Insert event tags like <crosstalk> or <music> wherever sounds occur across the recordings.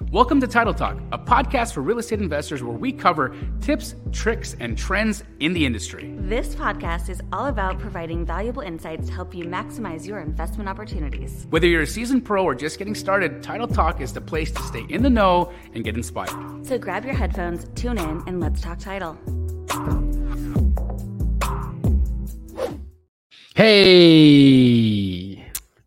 Welcome to Title Talk, a podcast for real estate investors where we cover tips, tricks, and trends in the industry. This podcast is all about providing valuable insights to help you maximize your investment opportunities. Whether you're a seasoned pro or just getting started, Title Talk is the place to stay in the know and get inspired. So grab your headphones, tune in, and let's talk title. Hey,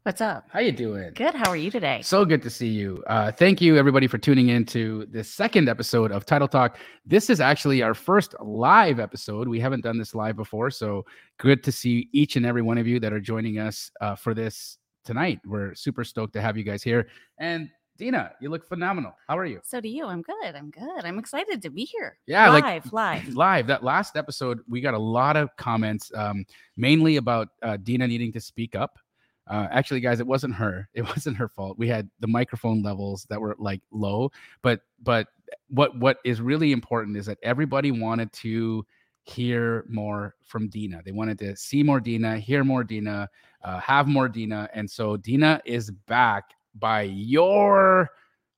What's up? how you doing? Good. How are you today? So good to see you. Uh, thank you, everybody, for tuning in to this second episode of Title Talk. This is actually our first live episode. We haven't done this live before, so good to see each and every one of you that are joining us uh, for this tonight. We're super stoked to have you guys here. And Dena, you look phenomenal. How are you? So do you. I'm good. I'm good. I'm excited to be here. Yeah, like- live, live. <laughs> live that last episode we got a lot of comments um, mainly about uh, dena needing to speak up uh, actually guys it wasn't her. <laughs> It wasn't her fault. We had the microphone levels that were like low but but what what is really important is that everybody wanted to hear more from dena. They wanted to see more dena hear more dena uh, have more dena and so dena is back by your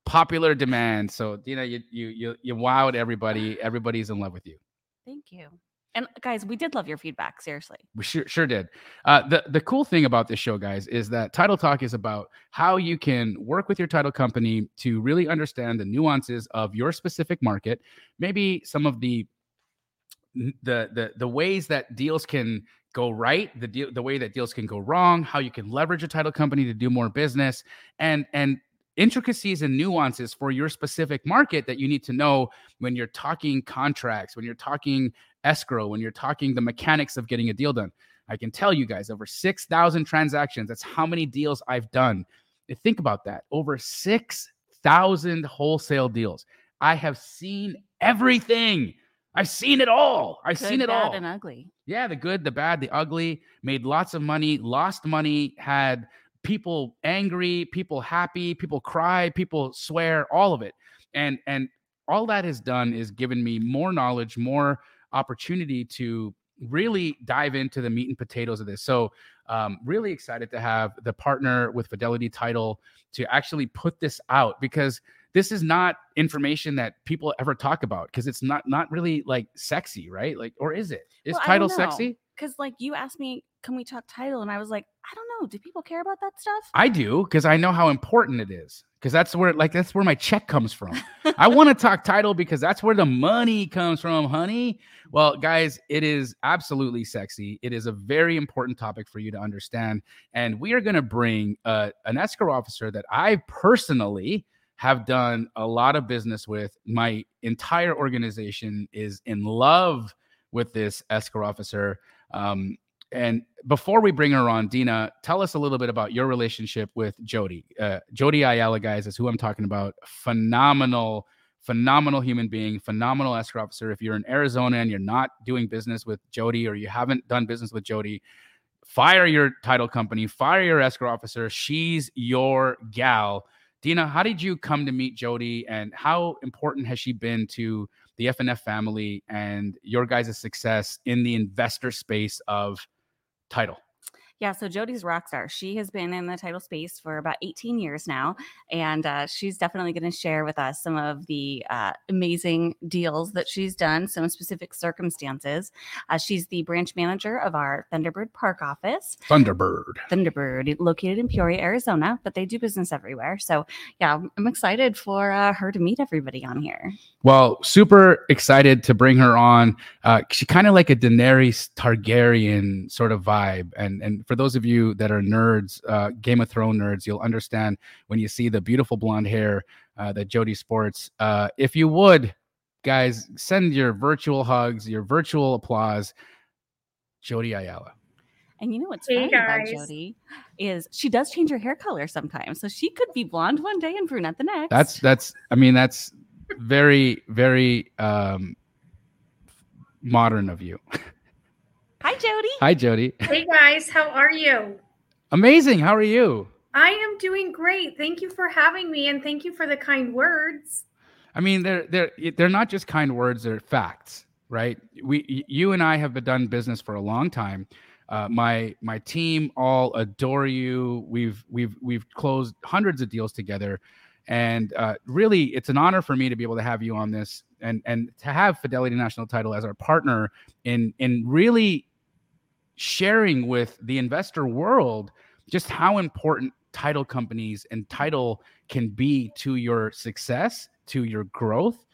popular demand. So dena you you you, you wowed everybody. Everybody's in love with you. Thank you. And guys, we did love your feedback. Seriously. We sure sure did. Uh, the the cool thing about this show, guys, is that Title Talk is about how you can work with your title company to really understand the nuances of your specific market, maybe some of the the the the ways that deals can go right, the deal the way that deals can go wrong, how you can leverage a title company to do more business, and and intricacies and nuances for your specific market that you need to know when you're talking contracts, when you're talking escrow, when you're talking the mechanics of getting a deal done. I can tell you guys over 6,000 transactions. That's how many deals I've done. Think about that. Over 6,000 wholesale deals. I have seen everything. I've seen it all. I've Good, seen it bad, all. and ugly. Yeah, the good, the bad, the ugly, made lots of money, lost money, had people angry, people happy, people cry, people swear, all of it. And and all that has done is given me more knowledge, more opportunity to really dive into the meat and potatoes of this. So um, really excited to have the partner with Fidelity Title to actually put this out because this is not information that people ever talk about because it's not not really like sexy, right? Like, or is it? Is Well, title sexy? Because like you asked me, can we talk title? And I was like, I don't know. Do people care about that stuff? I do because I know how important it is. Because that's where, like, that's where my check comes from. I <laughs> want to talk title because that's where the money comes from, honey. Well, guys, it is absolutely sexy. It is a very important topic for you to understand. And we are going to bring uh, an escrow officer that I personally have done a lot of business with. My entire organization is in love with this escrow officer. Um, and before we bring her on, Dena, tell us a little bit about your relationship with Jodi. Uh, Jodi Ayala, guys, is who I'm talking about. Phenomenal, phenomenal human being, phenomenal escrow officer. If you're in Arizona and you're not doing business with Jodi or you haven't done business with Jodi, fire your title company, fire your escrow officer. She's your gal. Dena, how did you come to meet Jodi and how important has she been to the FNF family and your guys' success in the investor space of title? Yeah, so Jodi's rock star. She has been in the title space for about 18 years now, and uh, she's definitely going to share with us some of the uh, amazing deals that she's done, some specific circumstances. Uh, she's the branch manager of our Thunderbird Park office, Thunderbird. Thunderbird, located in Peoria, Arizona, but they do business everywhere. So, yeah, I'm- I'm excited for uh, her to meet everybody on here. Well, super excited to bring her on. Uh, she kind of like a Daenerys Targaryen sort of vibe, and and for those of you that are nerds, uh, Game of Thrones nerds, you'll understand when you see the beautiful blonde hair uh, that Jodi sports. Uh, if you would, guys, send your virtual hugs, your virtual applause, Jodi Ayala. And you know what's Hey, funny about. Jodi is she does change her hair color sometimes. So she could be blonde one day and brunette the next. That's that's. I mean, that's very very um, modern of you. <laughs> Hi, Jodi. Hi, Jodi. Hey guys, how are you? Amazing. How are you? I am doing great. Thank you for having me and thank you for the kind words. I mean, they're they're they're not just kind words; they're facts, right? We, you and I have been done business for a long time. Uh, my my team all adore you. We've we've we've closed hundreds of deals together, And uh, really, it's an honor for me to be able to have you on this and and to have Fidelity National Title as our partner in in really sharing with the investor world just how important title companies and title can be to your success, to your growth.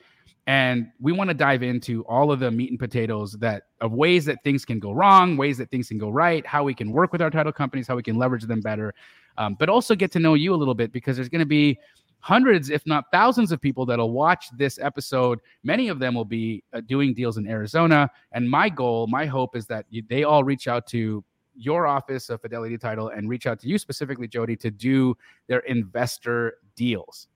And we want to dive into all of the meat and potatoes that of ways that things can go wrong, ways that things can go right, how we can work with our title companies, how we can leverage them better, um, but also get to know you a little bit because there's going to be hundreds, if not thousands, of people that'll watch this episode. Many of them will be uh, doing deals in Arizona. And my goal, my hope is that you, they all reach out to your office of Fidelity Title and reach out to you specifically, Jodi, to do their investor deals.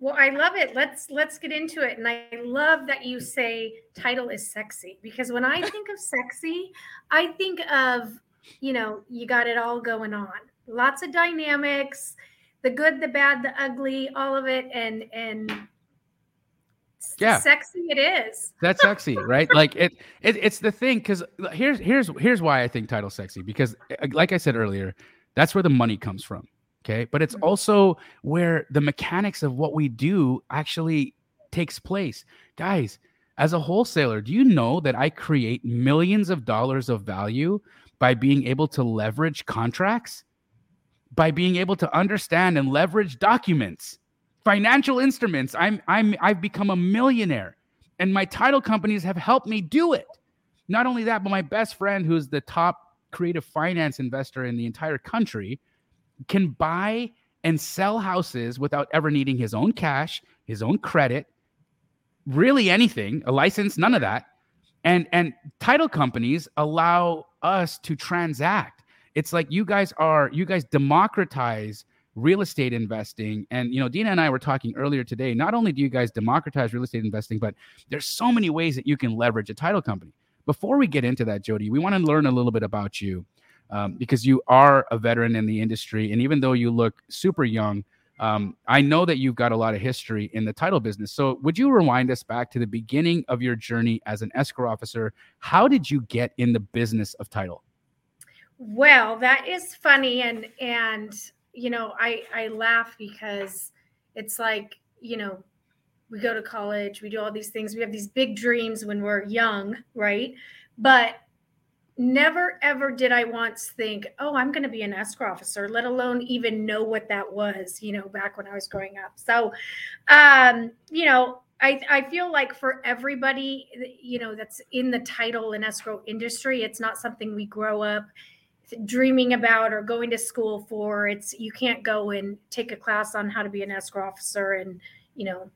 Well, I love it. Let's let's get into it. And I love that you say title is sexy because when I think of sexy, I think of, you know, you got it all going on. Lots of dynamics the good, the bad, the ugly, all of it, and and yeah, sexy it is. That's sexy, <laughs> right? Like it, it it's the thing because here's here's here's why I think title sexy because uh, like I said earlier, that's where the money comes from. Okay, but it's mm-hmm. also where the mechanics of what we do actually takes place, guys. As a wholesaler, do you know that I create millions of dollars of value by being able to leverage contracts? By being able to understand and leverage documents, financial instruments. I'm I'm I've become a millionaire and my title companies have helped me do it. Not only that, but my best friend who's the top creative finance investor in the entire country can buy and sell houses without ever needing his own cash, his own credit, really anything, a license, none of that. And and title companies allow us to transact it's like you guys are you guys democratize real estate investing. And you know dena and i were talking earlier today not only do you guys democratize real estate investing but there's so many ways that you can leverage a title company. Before we get into that jodi we want to learn a little bit about you um, because you are a veteran in the industry and even though you look super young um, i know that you've got a lot of history in the title business. So would you rewind us back to the beginning of your journey as an escrow officer? How did you get in the business of title well, that is funny and and you know, I I laugh because it's like, you know, we go to college, we do all these things, we have these big dreams when we're young, right? But never ever did I once think, oh, I'm going to be an escrow officer, let alone even know what that was, you know, back when I was growing up. So, um, you know, I, I feel like for everybody, you know, that's in the title and escrow industry, it's not something we grow up dreaming about or going to school for. It's you can't go and take a class on how to be an escrow officer and you know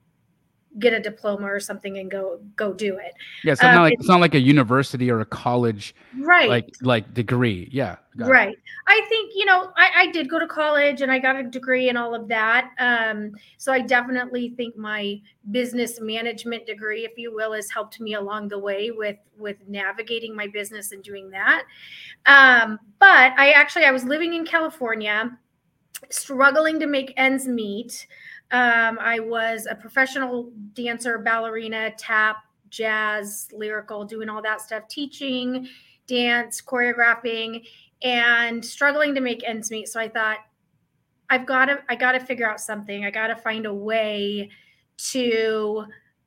get a diploma or something and go go do it. Yeah, it's not um, like it's not like a university or a college right like like degree. Yeah. Right. It. I think, you know, I, I did go to college and I got a degree and all of that. Um, so I definitely think my business management degree, if you will, has helped me along the way with with navigating my business and doing that. Um, but I actually I was living in California, struggling to make ends meet. Um, I was a professional dancer, ballerina, tap, jazz, lyrical, doing all that stuff, teaching, dance, choreographing, and struggling to make ends meet. So I thought, I've got to, I got to figure out something. I got to find a way to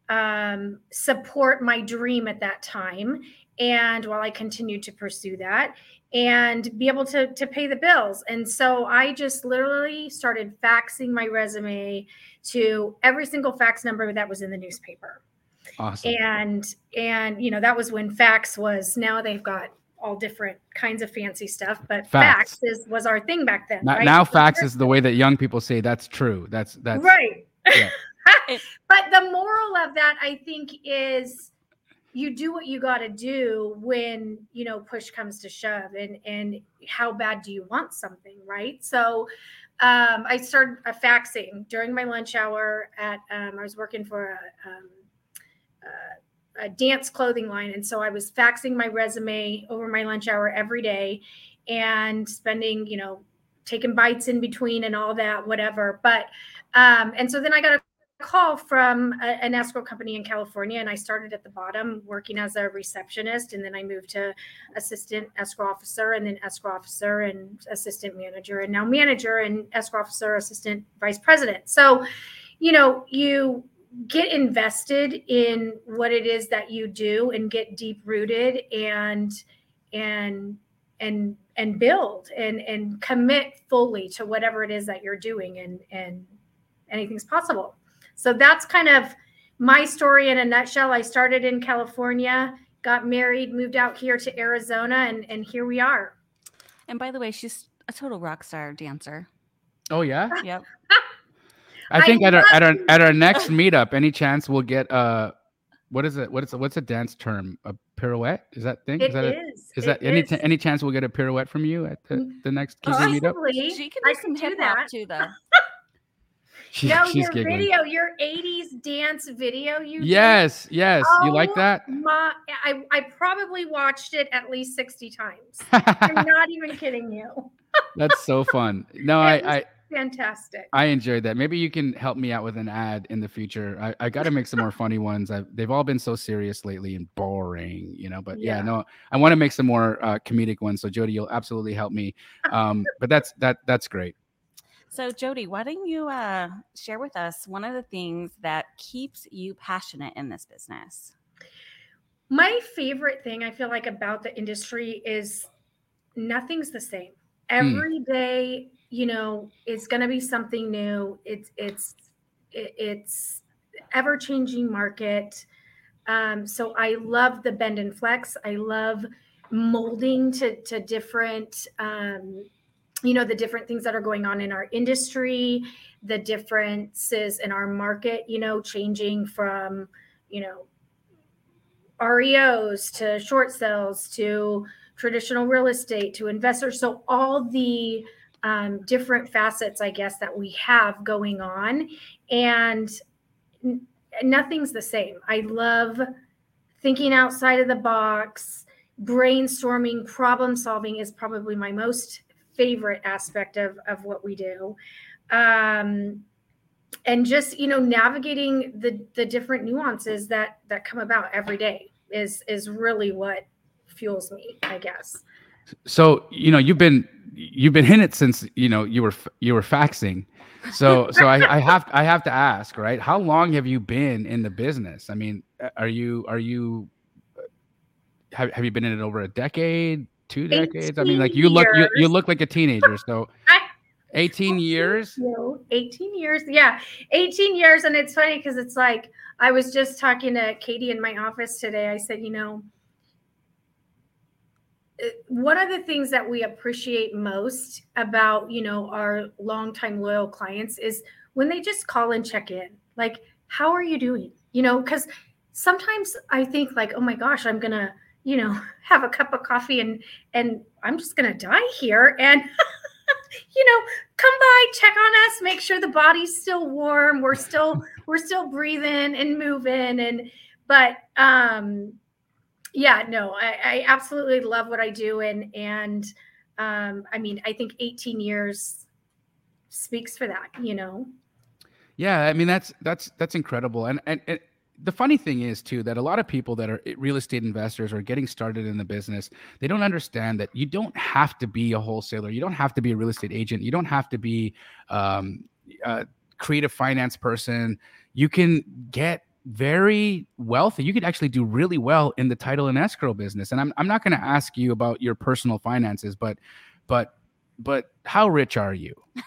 um, support my dream at that time. And while I continued to pursue that, and be able to to pay the bills. And so I just literally started faxing my resume to every single fax number that was in the newspaper. Awesome. And and you know that was when fax was now they've got all different kinds of fancy stuff, but fax, fax is was our thing back then. Now, right? now fax is the way that young people say that's true. That's that's right. Yeah. <laughs> but the moral of that, I think, is you do what you got to do when you know push comes to shove and and how bad do you want something right? So um, i started uh, faxing during my lunch hour at um, i was working for a, um, a, a dance clothing line. And so i was faxing my resume over my lunch hour every day and spending you know taking bites in between and all that whatever. But um and so then i got a call from a, an escrow company in California, and I started at the bottom working as a receptionist, and then I moved to assistant escrow officer, and then escrow officer and assistant manager, and now manager and escrow officer, assistant vice president. So, you know, you get invested in what it is that you do and get deep rooted and and and and build and and commit fully to whatever it is that you're doing and and anything's possible so that's kind of my story in a nutshell. I started in California, got married, moved out here to Arizona, and, and here we are. And by the way, she's a total rock star dancer. Oh yeah. <laughs> Yep. I think I at our at our at our next meetup, any chance we'll get uh what is it? What is what's a dance term? A pirouette? Is that thing? It is that a, is. is It that any is. any chance we'll get a pirouette from you at the, the next Kiki meetup? Possibly. She can I do some hip hop that. too, though. <laughs> She- no, she's your giggling. video, your 80s dance video you did, Yes, yes. You like Oh that? My, I, I probably watched it at least 60 times. <laughs> I'm not even kidding you. That's so fun. No, I, I Fantastic. I enjoyed that. Maybe you can help me out with an ad in the future. I, I got to make some more funny ones. i they've all been so serious lately and boring, you know. But yeah, Yeah. no, I want to make some more uh, comedic ones. So Jodi, you'll absolutely help me. Um, but that's that that's great. So, Jodi, why don't you uh, share with us one of the things that keeps you passionate in this business? My favorite thing I feel like about the industry is nothing's the same. Hmm. Every day, you know, it's going to be something new. It's it's it's ever changing market. Um, so I love the bend and flex. I love molding to to different um, you know the different things that are going on in our industry the differences in our market you know changing from you know REOs to short sales to traditional real estate to investors. So all the um, different facets, I guess, that we have going on, and n- nothing's the same. I love thinking outside of the box, brainstorming, problem solving is probably my most favorite aspect of of what we do. Um, and just you know navigating the the different nuances that that come about every day is is really what fuels me i guess So you know you've been you've been in it since you know you were you were faxing. So so I, I have I have to ask right. How long have you been in the business? I mean, are you are you uh, have have you been in it over a decade? Two decades? I mean, like you look you, you look like a teenager. So 18 years. you 18 years yeah 18 years and it's funny because it's like i was just talking to katie in my office today i said you know uh, one of the things that we appreciate most about you know our longtime loyal clients is when they just call and check in like how are you doing you know because sometimes i think like oh my gosh i'm gonna you know <laughs> have a cup of coffee and and i'm just gonna die here. And <laughs> you know come by check on us make sure the body's still warm. We're still <laughs> we're still breathing and moving. And but um yeah no I, I absolutely love what i do. And and um i mean i think 18 years speaks for that you know? Yeah, I mean that's that's that's incredible. And and, and the funny thing is too that a lot of people that are real estate investors or getting started in the business, they don't understand that you don't have to be a wholesaler, you don't have to be a real estate agent, you don't have to be um, a creative finance person. You can get very wealthy. You could actually do really well in the title and escrow business. And I'm I'm not going to ask you about your personal finances, but but but how rich are you? <laughs>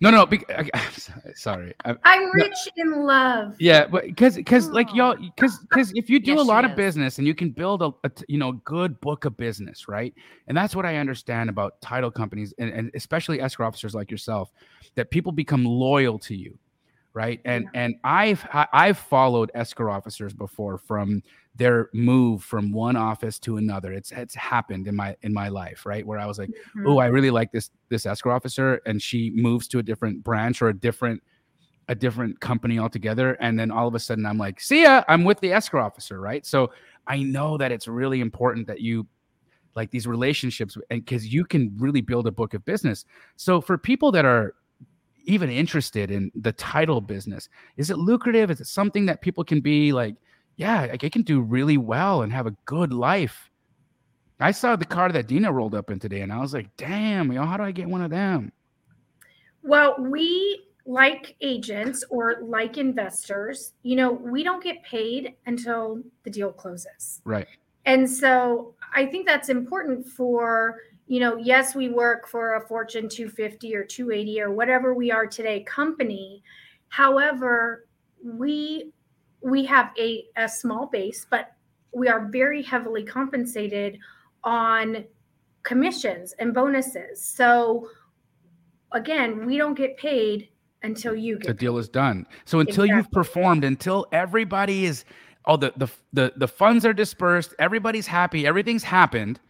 No, no, bec- I, <laughs> I'm sorry. I, i'm rich in love yeah, but because because like oh. y'all because because if you do Yes, a lot of business and you can build a, you know good book of business, right? And that's what I understand about title companies and, and especially escrow officers like yourself, that people become loyal to you, right? And and I've I've followed escrow officers before from their move from one office to another. It's it's happened in my in my life, right? Where I was like Mhm. oh, I really like this this escrow officer, and she moves to a different branch or a different a different company altogether, and then all of a sudden I'm like, see ya, I'm with the escrow officer, right? So I know that it's really important that you like these relationships, and because you can really build a book of business. So for people that are even interested in the title business? Is it lucrative? Is it something that people can be like, yeah, like it can do really well and have a good life? I saw the car that Dena rolled up in today, and I was like, damn, you know, how do I get one of them? Well, we like agents or like investors, you know, we don't get paid until the deal closes. Right. And so I think that's important for, you know, yes, we work for a Fortune 250 or 280 or whatever we are today company. However, we we have a, a small base, but we are very heavily compensated on commissions and bonuses. So again, we don't get paid until you get the deal paid. is done. So until you've performed, until everybody is all the, the the the funds are dispersed, everybody's happy, everything's happened.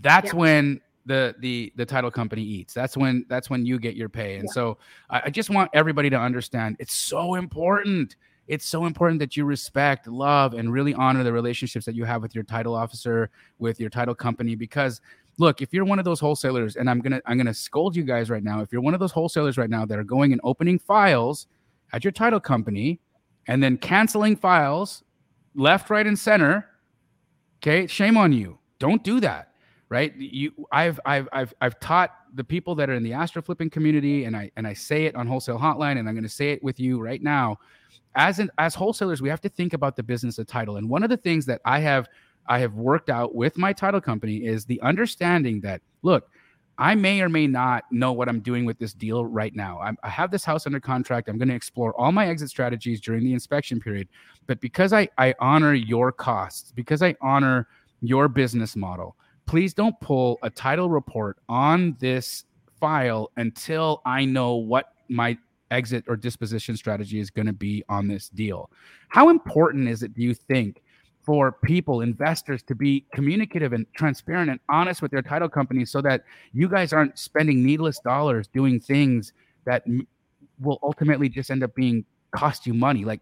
That's Yeah. when the the the title company eats. That's when that's when you get your pay. And Yeah. so I, I just want everybody to understand it's so important. It's so important that you respect, love, and really honor the relationships that you have with your title officer, with your title company, because look if you're one of those wholesalers and i'm gonna i'm gonna scold you guys right now if you're one of those wholesalers right now that are going and opening files at your title company and then canceling files left right and center okay shame on you. Don't do that right? You i've i've i've, I've taught the people that are in the AstroFlipping community and i and i say it on wholesale hotline and i'm to say it with you right now as an as wholesalers we have to think about the business of title and one of the things that i have I have worked out with my title company is the understanding that look, I may or may not know what I'm doing with this deal right now. I'm, I have this house under contract. I'm going to explore all my exit strategies during the inspection period. But because I, I honor your costs, because I honor your business model, please don't pull a title report on this file until I know what my exit or disposition strategy is going to be on this deal. How important is it, do you think? for people, investors to be communicative and transparent and honest with their title companies so that you guys aren't spending needless dollars doing things that m- will ultimately just end up being cost you money. Like,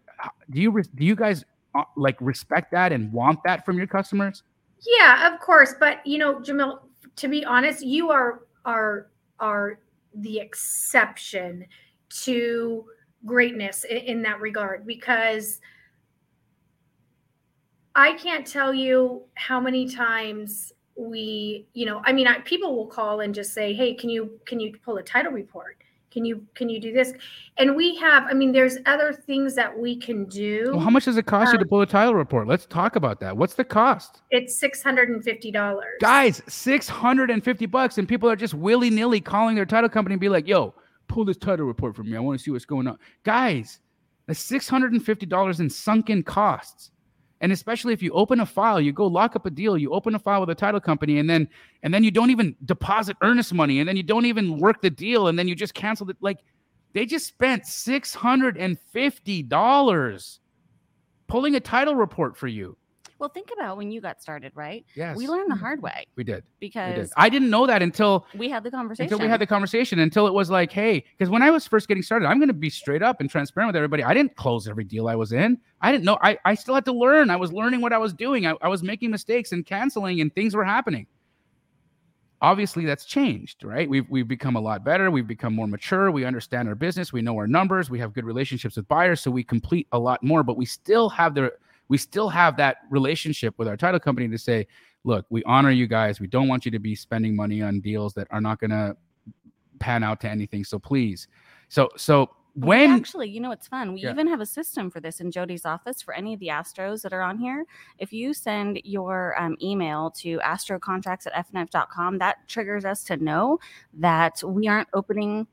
do you, re- do you guys uh, like respect that and want that from your customers? Yeah, of course. But you know, Jamil, to be honest, you are are are the exception to greatness in, in that regard because I can't tell you how many times we, you know, I mean, I, people will call and just say, "Hey, can you can you pull a title report? Can you can you do this?" And we have, I mean, there's other things that we can do. Well, how much does it cost you Um, to pull a title report? Let's talk about that. What's the cost? it's six hundred and fifty dollars. Guys, 650 bucks and people are just willy-nilly calling their title company and be like, "Yo, pull this title report for me. I want to see what's going on." Guys, that's $650 in sunken costs. And especially if you open a file, you go lock up a deal, you open a file with a title company and then and then you don't even deposit earnest money and then you don't even work the deal and then you just cancel it like they just spent $650 pulling a title report for you. Well, think about when you got started, right? Yes. We learned the mm-hmm. hard way we did. We did. because I didn't know that until we had the conversation. until we had the conversation until it was like hey because when i was first getting started i'm going to be straight up and transparent with everybody. I didn't close every deal i was in. I didn't know i, I still had to learn. I was learning what i was doing. I, I was making mistakes and canceling and things were happening. Obviously that's changed right? We've, we've become a lot better. We've become more mature. We understand our business. We know our numbers. We have good relationships with buyers so we complete a lot more but we still have the we still have that relationship with our title company to say look we honor you guys we don't want you to be spending money on deals that are not going to pan out to anything so please so so We when actually, you know, it's fun. We Yeah. even have a system for this in Jodi's office for any of the Astros that are on here. If you send your um, email to astrocontracts at fnf.com, that triggers us to know that we aren't opening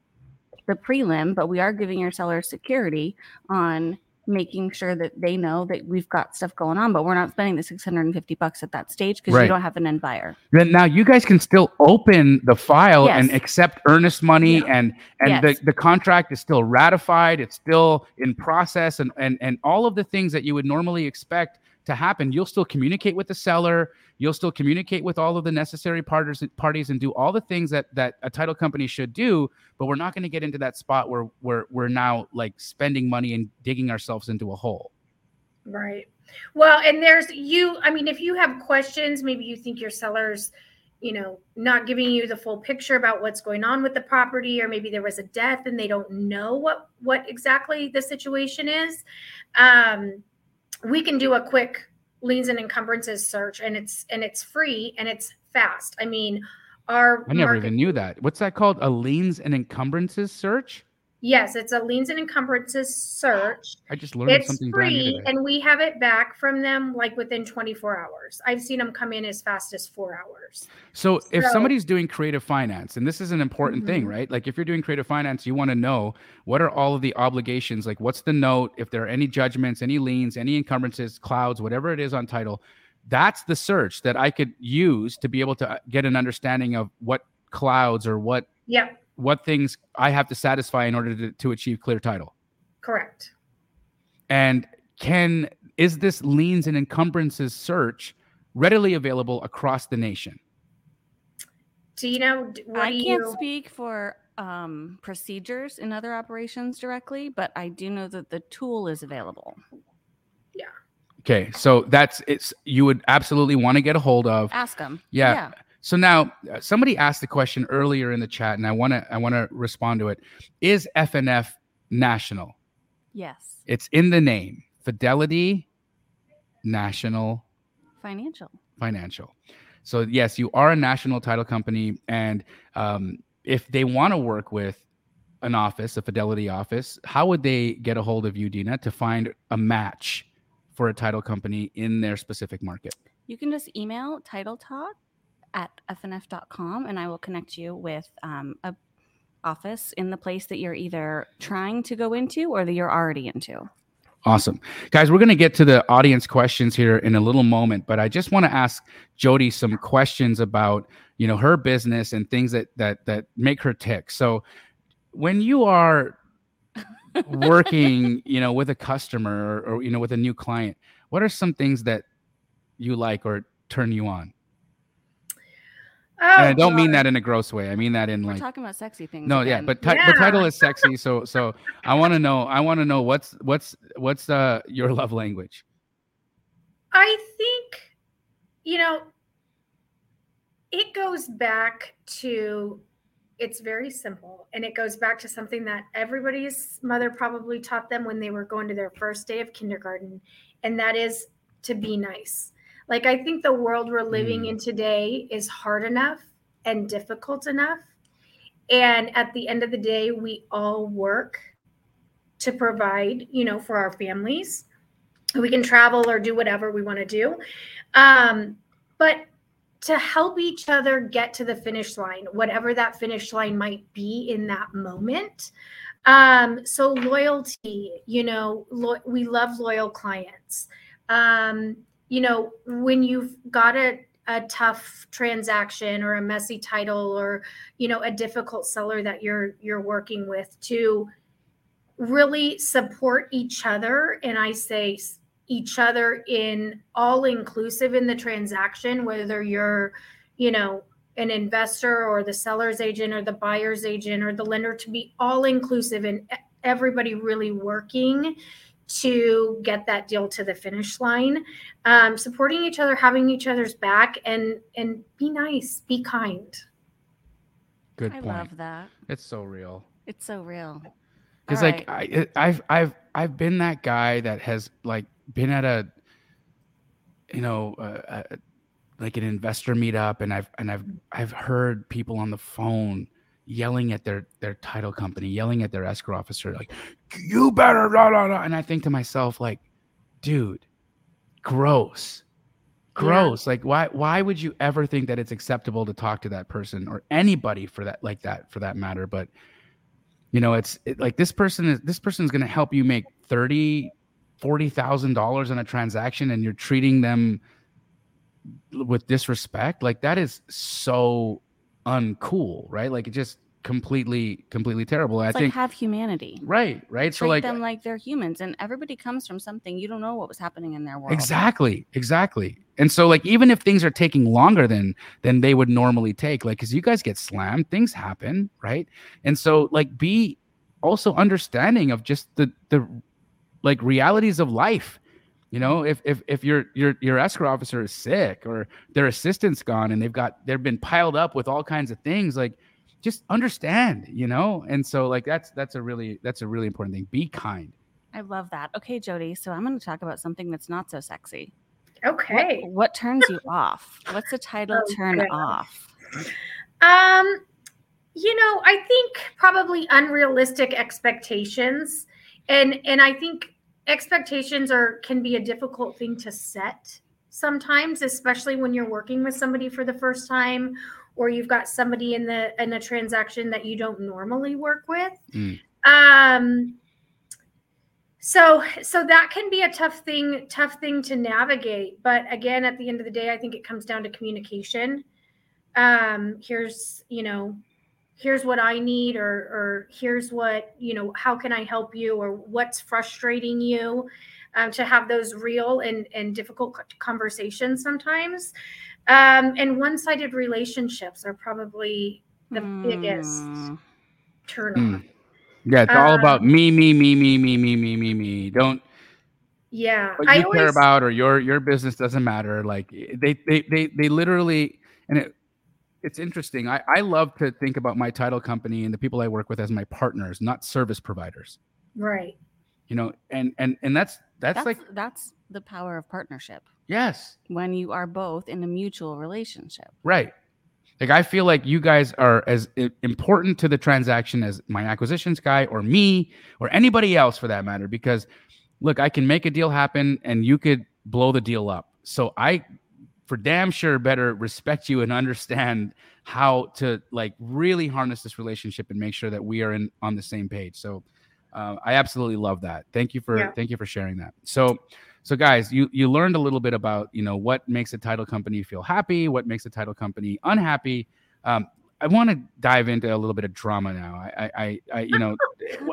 the prelim, but we are giving your seller security on making sure that they know that we've got stuff going on, but we're not spending the 650 bucks at that stage because Right. you don't have an end buyer. then now you guys can still open the file and accept earnest money Yeah. and and Yes. the, the contract is still ratified it's still in process and, and and all of the things that you would normally expect to happen you'll still communicate with the seller you'll still communicate with all of the necessary parties parties and do all the things that that a title company should do but we're not going to get into that spot where where we're now like spending money and digging ourselves into a hole Right. Well, and there's you. I mean, if you have questions, maybe you think your sellers, you know, not giving you the full picture about what's going on with the property, or maybe there was a death and they don't know what what exactly the situation is, um, we can do a quick liens and encumbrances search, and it's and it's free and it's fast. I mean, our I never market- even knew that. What's that called? A liens and encumbrances search? Yes, it's a liens and encumbrances search. I just learned It's something brand new free, and we have it back from them like within 24 hours. I've seen them come in as fast as four hours. So if somebody's doing creative finance, and this is an important thing, Mhm. right? Like if you're doing creative finance, you want to know what are all of the obligations, like what's the note, if there are any judgments, any liens, any encumbrances, clouds, whatever it is on title. That's the search that I could use to be able to uh, get an understanding of what clouds or what Yep, what things I have to satisfy in order to, to achieve clear title. correct. And can is this liens and encumbrances search readily available across the nation? Do you know what I do can't you? speak for um, procedures in other operations directly, but I do know that the tool is available. Yeah. Okay, so that's it's you would absolutely want to get a hold of. Ask them. Yeah. Yeah. So now uh, somebody asked the question earlier in the chat, and I want to I want to respond to it. Is FNF national? Yes. It's in the name. Fidelity National Financial. Financial. So yes, you are a national title company, and um, if they want to work with an office, a Fidelity office, how would they get a hold of you, Dena, to find a match for a title company in their specific market? You can just email title talk at fnf.com and I will connect you with um, a office in the place that you're either trying to go into or that you're already into. Awesome. Guys, we're going to get to the audience questions here in a little moment, but I just want to ask Jodi some questions about, you know, her business and things that that that make her tick. So, when you are <laughs> working, you know, with a customer or, or you know, with a new client, what are some things that you like or turn you on? Oh, and I don't mean that in a gross way. I mean that in We're like talking about sexy things. no, yeah, but ti- Yeah. but title is sexy. So so I want to know. I want to know what's what's what's uh your love language. I think, you know, it goes back to it's very simple and it goes back to something that everybody's mother probably taught them when they were going to their first day of kindergarten and that is to be nice. Like I think the world we're living Mm. in today is hard enough and difficult enough. And at the end of the day we all work to provide, you know, for our families. We can travel or do whatever we want to do. Um, but to help each other get to the finish line whatever that finish line might be in that moment um, so loyalty you know lo- we love loyal clients. Um, you know when you've got a a tough transaction or a messy title or you know a difficult seller that you're you're working with to really support each other and i say each other in all inclusive in the transaction whether you're you know an investor or the seller's agent or the buyer's agent or the lender to be all inclusive and everybody really working to get that deal to the finish line um, supporting each other having each other's back and and be nice be kind Good point. I point. love that. It's so real. It's so real. Because All like I, I've I've I've been that guy that has like been at a, you know, uh, uh, like an investor meetup, and I've and I've I've heard people on the phone yelling at their their title company, yelling at their escrow officer, like, "You better," blah, blah, blah. and I think to myself, like, dude, gross. Gross. Like why why would you ever think that it's acceptable to talk to that person or anybody for that like that for that matter? But you know it's it, like this person is this person is going to help you make 30 40000 dollars on a transaction and you're treating them with disrespect like that is so uncool right like it just completely completely terrible It's i like think have humanity. right right Treat so like them like they're humans, and everybody comes from something. You don't know what was happening in their world. Exactly, exactly. And so like even if things are taking longer than than they would normally take, like cuz you guys get slammed, things happen, right? And so like be also understanding of just the the like realities of life. You know, if if if your your your escrow officer is sick or their assistant's gone and they've got they've been piled up with all kinds of things, like just understand, you know? And so like that's that's a really that's a really important thing. Be kind. I love that. Okay, Jodi. So I'm going to talk about something that's not so sexy. Okay. What, what turns you off? What's a title <laughs> Oh, turn gosh. off? Um, you know, I think probably unrealistic expectations, and and I think expectations are can be a difficult thing to set sometimes, especially when you're working with somebody for the first time, or you've got somebody in the in a transaction that you don't normally work with. Mm. Um. So so that can be a tough thing tough thing to navigate, but again, at the end of the day, I think it comes down to communication um here's you know here's what i need or or here's what you know how can i help you or what's frustrating you um, to have those real and and difficult conversations sometimes um and one-sided relationships are probably the biggest Mm, turn Mm. Yeah, it's all about Um, me, me, me, me, me, me, me, me, me. Don't yeah what i you care always about or your your business doesn't matter. Like they they they they literally and it it's interesting. I, I love to think about my title company and the people I work with as my partners, not service providers. right You know, and and and that's that's, that's like that's the power of partnership yes, when you are both in a mutual relationship. right. Like I feel like you guys are as important to the transaction as my acquisitions guy or me or anybody else for that matter. Because look, I can make a deal happen and you could blow the deal up. So I for damn sure better respect you and understand how to like really harness this relationship and make sure that we are in on the same page. So uh, I absolutely love that. Thank you for Yeah. thank you for sharing that. So so guys, you you learned a little bit about you know what makes a title company feel happy, what makes a title company unhappy. Um, I want to dive into a little bit of drama now. I I, I, you know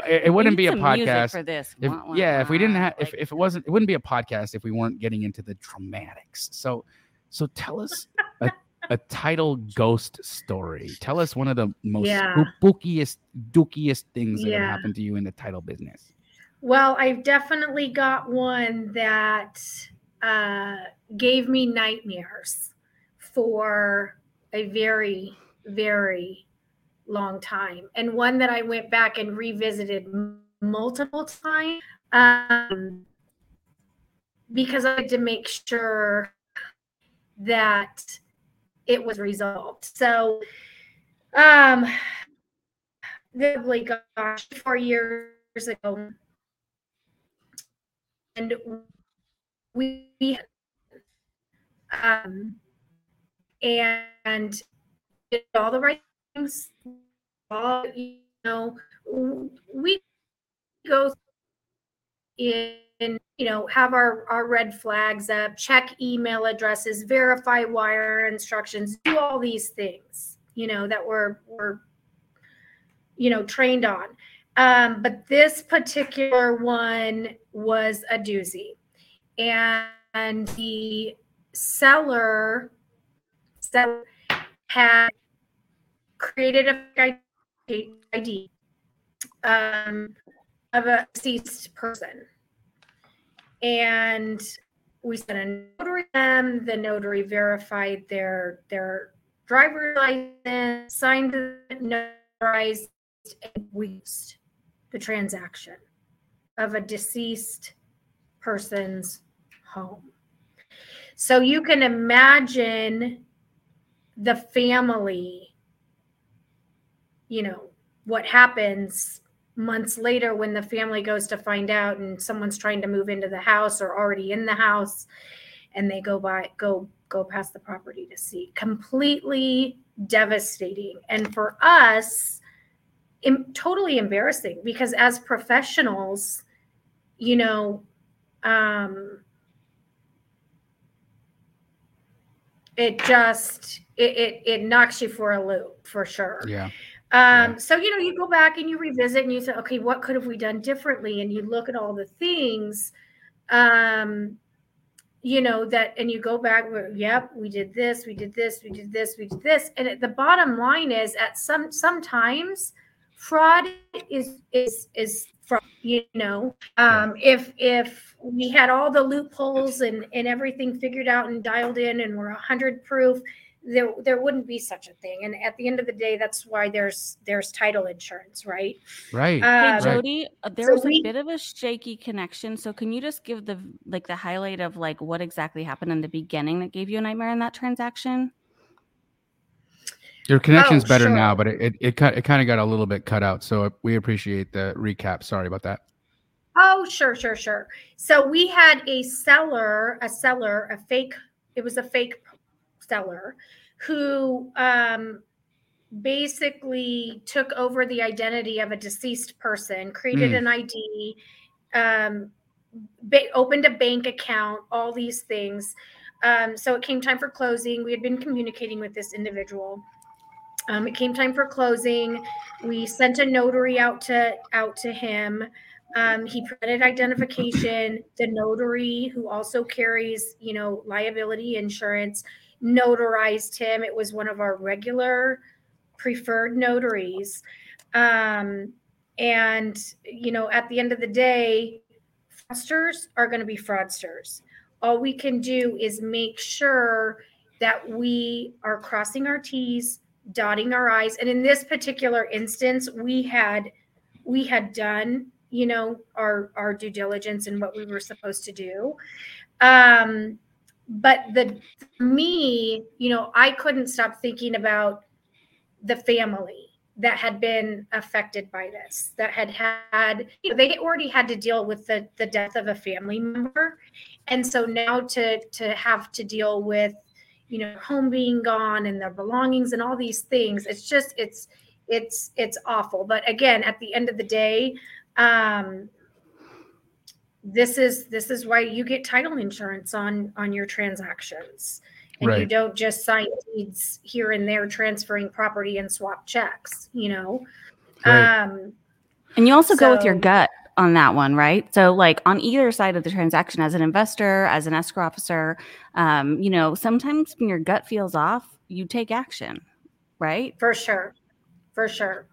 it, it <laughs> wouldn't be a podcast for this. if, Wah, wah, yeah if we didn't wah, have if, if it wasn't it wouldn't be a podcast if we weren't getting into the dramatics so so tell us a, a title ghost story tell us one of the most Yeah. spookiest dookiest things that have Yeah. happened to you in the title business Well, I've definitely got one that uh, gave me nightmares for a very, very long time, and one that I went back and revisited multiple times um, because I had to make sure that it was resolved. So, um, probably gosh, four years ago and we um and did all the right things all you know we go in you know have our our red flags up check email addresses verify wire instructions do all these things you know that we're we're you know trained on um, but this particular one was a doozy. And, and the seller, seller had created a ID um, of a deceased person. And we sent a notary them. The notary verified their their driver's license, signed the notarized, and we used the transaction of a deceased person's home. So you can imagine the family, you know, what happens months later when the family goes to find out and someone's trying to move into the house or already in the house and they go by go go past the property to see. Completely devastating. And for us em- totally embarrassing because as professionals you know um it just it, it it knocks you for a loop for sure. Yeah um so you know you go back and you revisit and you say okay what could have we done differently? And you look at all the things um you know that and you go back where, yep we did this we did this we did this we did this. And the bottom line is at some sometimes fraud is is is fraud you know um if if we had all the loopholes and and everything figured out and dialed in and we're a hundred proof there there wouldn't be such a thing and at the end of the day that's why there's there's title insurance right Right. Hey um, Right. Jodi, uh, there so was a bit of a shaky connection. So can you just give the like the highlight of like what exactly happened in the beginning that gave you a nightmare in that transaction? Your connection's Oh, better now, but it it it, cut- it kind of got a little bit cut out. So we appreciate the recap. Sorry about that. Oh, sure, sure, sure. So we had a seller, a seller, a fake, it was a fake seller who um, basically took over the identity of a deceased person, created Hmm. an ID, um, ba- opened a bank account, all these things. Um, so it came time for closing. We had been communicating with this individual. Um, it came time for closing. We sent a notary out to out to him. Um, he provided identification. The notary, who also carries, you know, liability insurance, notarized him. It was one of our regular preferred notaries. Um, and you know, at the end of the day, fraudsters are going to be fraudsters. All we can do is make sure that we are crossing our T's, dotting our I's. And in this particular instance, we had we had done, you know, our our due diligence and what we were supposed to do. Um, but the me, you know, I couldn't stop thinking about the family that had been affected by this that had had you know, they already had to deal with the the death of a family member and so now to to have to deal with you know home being gone and their belongings and all these things it's just it's it's it's awful but again at the end of the day um this is this is why you get title insurance on on your transactions and you don't just sign deeds here and there transferring property and swap checks you know Right. um And you also go with your gut on that one, right? So, like on either side of the transaction, as an investor, as an escrow officer, um, you know, sometimes when your gut feels off, you take action, right? for sure for sure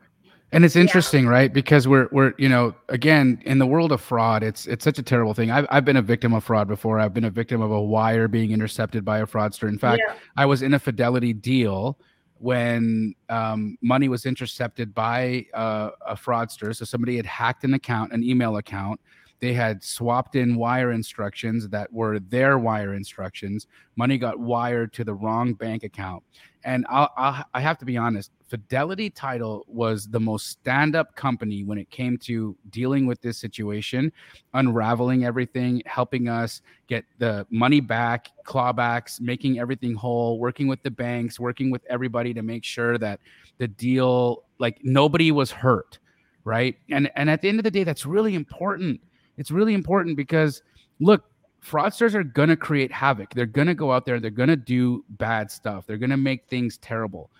And it's Yeah. interesting, right? Because we're we're you know again in the world of fraud, it's it's such a terrible thing. I've I've been a victim of fraud before. I've been a victim of a wire being intercepted by a fraudster. In fact, yeah I was in a fidelity deal when um, money was intercepted by uh, a fraudster. So somebody had hacked an account, an email account. They had swapped in wire instructions that were their wire instructions. Money got wired to the wrong bank account. And I'll, I'll, I have to be honest, Fidelity Title was the most stand up company when it came to dealing with this situation, unraveling everything, helping us get the money back, clawbacks, making everything whole, working with the banks, working with everybody to make sure that the deal, like nobody was hurt, right? And and at the end of the day, that's really important. It's really important because look, fraudsters are gonna create havoc. They're gonna go out there, they're gonna do bad stuff, they're gonna make things terrible.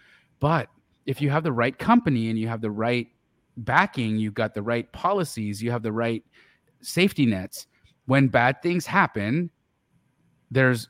But if you have the right company and you have the right backing, you've got the right policies, you have the right safety nets, when bad things happen, there's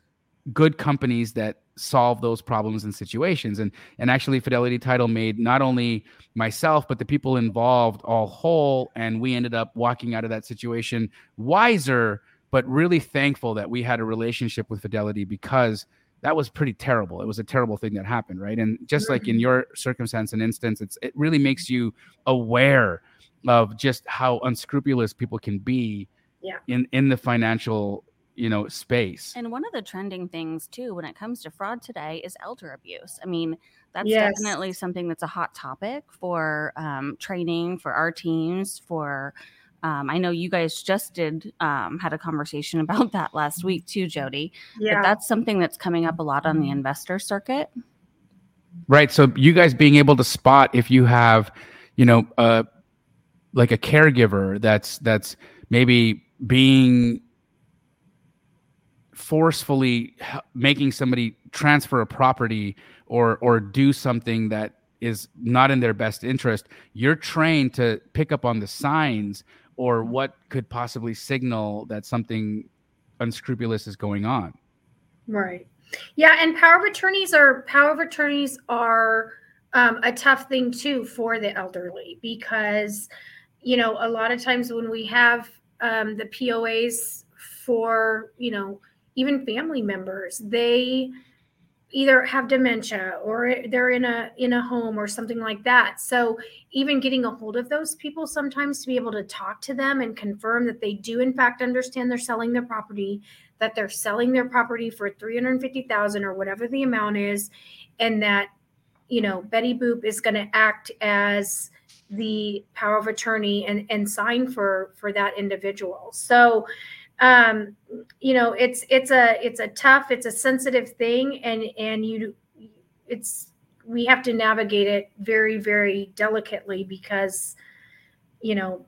good companies that solve those problems and situations. And and actually Fidelity Title made not only myself, but the people involved all whole. And we ended up walking out of that situation wiser, but really thankful that we had a relationship with Fidelity because that was pretty terrible. It was a terrible thing that happened, right? And just like in your circumstance and instance, it's it really makes you aware of just how unscrupulous people can be Yeah. in in the financial you know space And one of the trending things too when it comes to fraud today is elder abuse. I mean, that's Yes. definitely something that's a hot topic for um, training for our teams. For um, I know you guys just did um, had a conversation <laughs> about that last week too, Jodi. But yeah that's something that's coming up a lot on the investor circuit. right so you guys being able to spot if you have you know uh like a caregiver that's that's maybe being forcefully making somebody transfer a property or or do something that is not in their best interest you're trained to pick up on the signs or what could possibly signal that something unscrupulous is going on Right. Yeah, and power of attorneys are power of attorneys are um, a tough thing too for the elderly because you know a lot of times when we have um, the POAs for you know even family members they either have dementia or they're in a in a home or something like that. So even getting a hold of those people sometimes to be able to talk to them and confirm that they do in fact understand they're selling their property that they're selling their property for 350,000 or whatever the amount is and that you know Betty Boop is going to act as the power of attorney and and sign for for that individual. So um you know it's it's a it's a tough it's a sensitive thing and and you it's we have to navigate it very very delicately because you know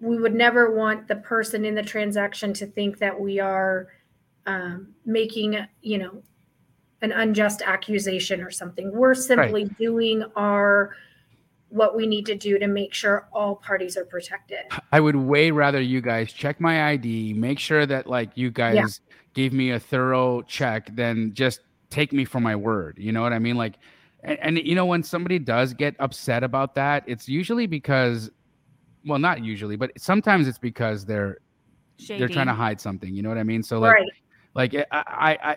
we would never want the person in the transaction to think that we are um, making you know an unjust accusation or something we're simply right. doing our what we need to do to make sure all parties are protected. I would way rather you guys check my ID, make sure that like you guys yeah. gave me a thorough check than just take me for my word. You know what I mean? Like and, and you know when somebody does get upset about that, it's usually because well, not usually, but sometimes it's because they're Shady. they're trying to hide something. You know what I mean? So like right. like eh, I I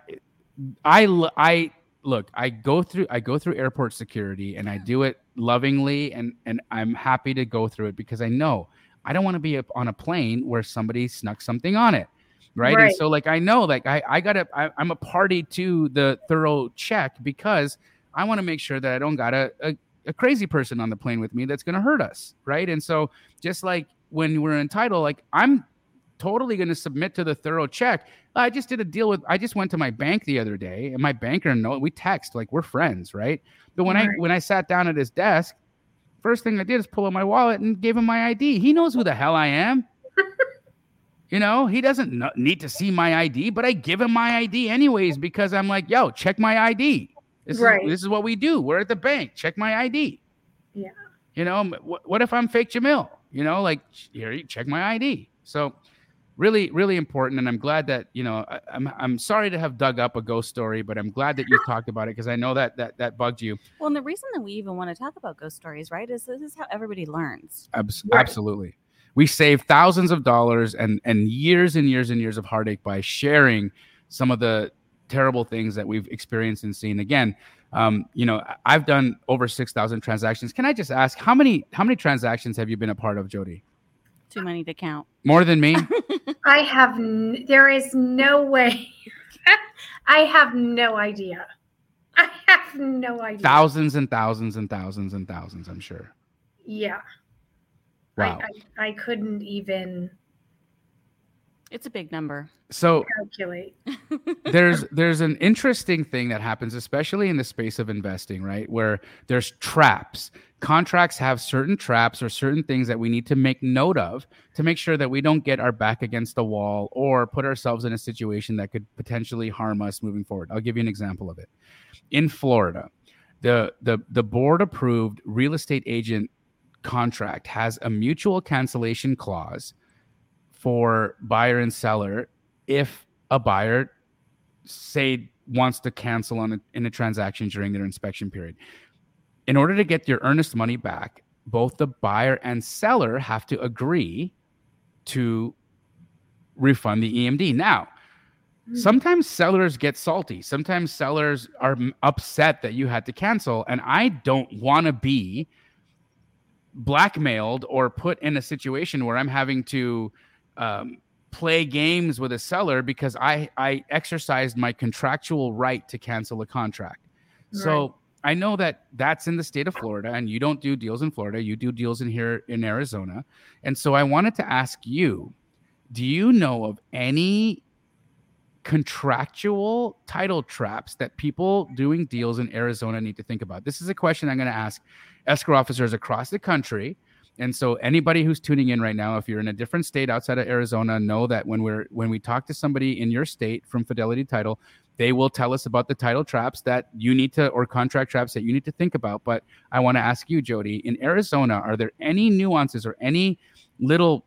I I, I look, I go through I go through airport security and I do it lovingly and and I'm happy to go through it because I know I don't want to be on a plane where somebody snuck something on it. Right? right. And so like I know like I I got to I'm a party to the thorough check because I want to make sure that I don't got a, a a crazy person on the plane with me that's going to hurt us, right? And so just like when we're entitled like I'm totally going to submit to the thorough check. I just did a deal with. I just went to my bank the other day, and my banker know we text like we're friends, right? But when right. I when I sat down at his desk, first thing I did is pull out my wallet and gave him my ID. He knows who the hell I am. <laughs> you know, he doesn't need to see my ID, but I give him my ID anyways because I'm like, yo, check my ID. This right. is this is what we do. We're at the bank. Check my ID. Yeah. You know, what, what if I'm fake Jamil? You know, like here, check my ID. So really really important and i'm glad that you know I, am I'm, I'm sorry to have dug up a ghost story but i'm glad that you talked about it because i know that that that bugged you well and the reason that we even want to talk about ghost stories right is this is how everybody learns Abs- right. absolutely we save thousands of dollars and and years and years and years of heartache by sharing some of the terrible things that we've experienced and seen again um, you know i've done over 6000 transactions can i just ask how many how many transactions have you been a part of jodi too many to count. More than me? <laughs> I have, n- there is no way. <laughs> I have no idea. I have no idea. Thousands and thousands and thousands and thousands, I'm sure. Yeah. Wow. I, I, I couldn't even. It's a big number. So calculate. <laughs> there's there's an interesting thing that happens, especially in the space of investing, right? Where there's traps contracts have certain traps or certain things that we need to make note of to make sure that we don't get our back against the wall or put ourselves in a situation that could potentially harm us moving forward. I'll give you an example of it. In Florida, the the the board approved real estate agent contract has a mutual cancellation clause for buyer and seller if a buyer say wants to cancel on a, in a transaction during their inspection period in order to get your earnest money back, both the buyer and seller have to agree to refund the EMD. Now, hmm. sometimes sellers get salty. Sometimes sellers are upset that you had to cancel. And I don't want to be blackmailed or put in a situation where I'm having to um, play games with a seller because I, I exercised my contractual right to cancel a contract. Right. So I know that that's in the state of Florida, and you don't do deals in Florida. You do deals in here in Arizona, and so I wanted to ask you: Do you know of any contractual title traps that people doing deals in Arizona need to think about? This is a question I'm going to ask escrow officers across the country. And so anybody who's tuning in right now, if you're in a different state outside of Arizona, know that when we're when we talk to somebody in your state from Fidelity Title, they will tell us about the title traps that you need to or contract traps that you need to think about but i want to ask you jodi in arizona are there any nuances or any little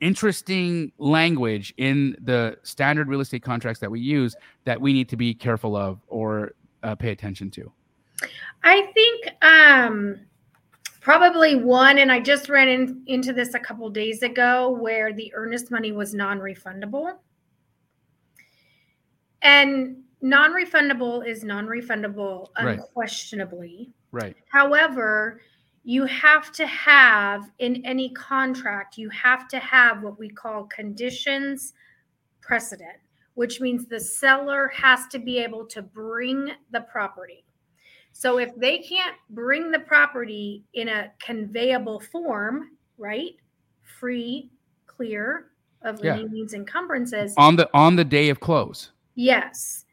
interesting language in the standard real estate contracts that we use that we need to be careful of or uh, pay attention to I think um, probably one, and I just ran in, into this a couple days ago where the earnest money was non refundable. And non refundable is non refundable unquestionably. Right. However, you have to have in any contract, you have to have what we call conditions precedent, which means the seller has to be able to bring the property. So if they can't bring the property in a conveyable form, right? Free, clear of Yeah. any means encumbrances, On the on the day of close. Yes,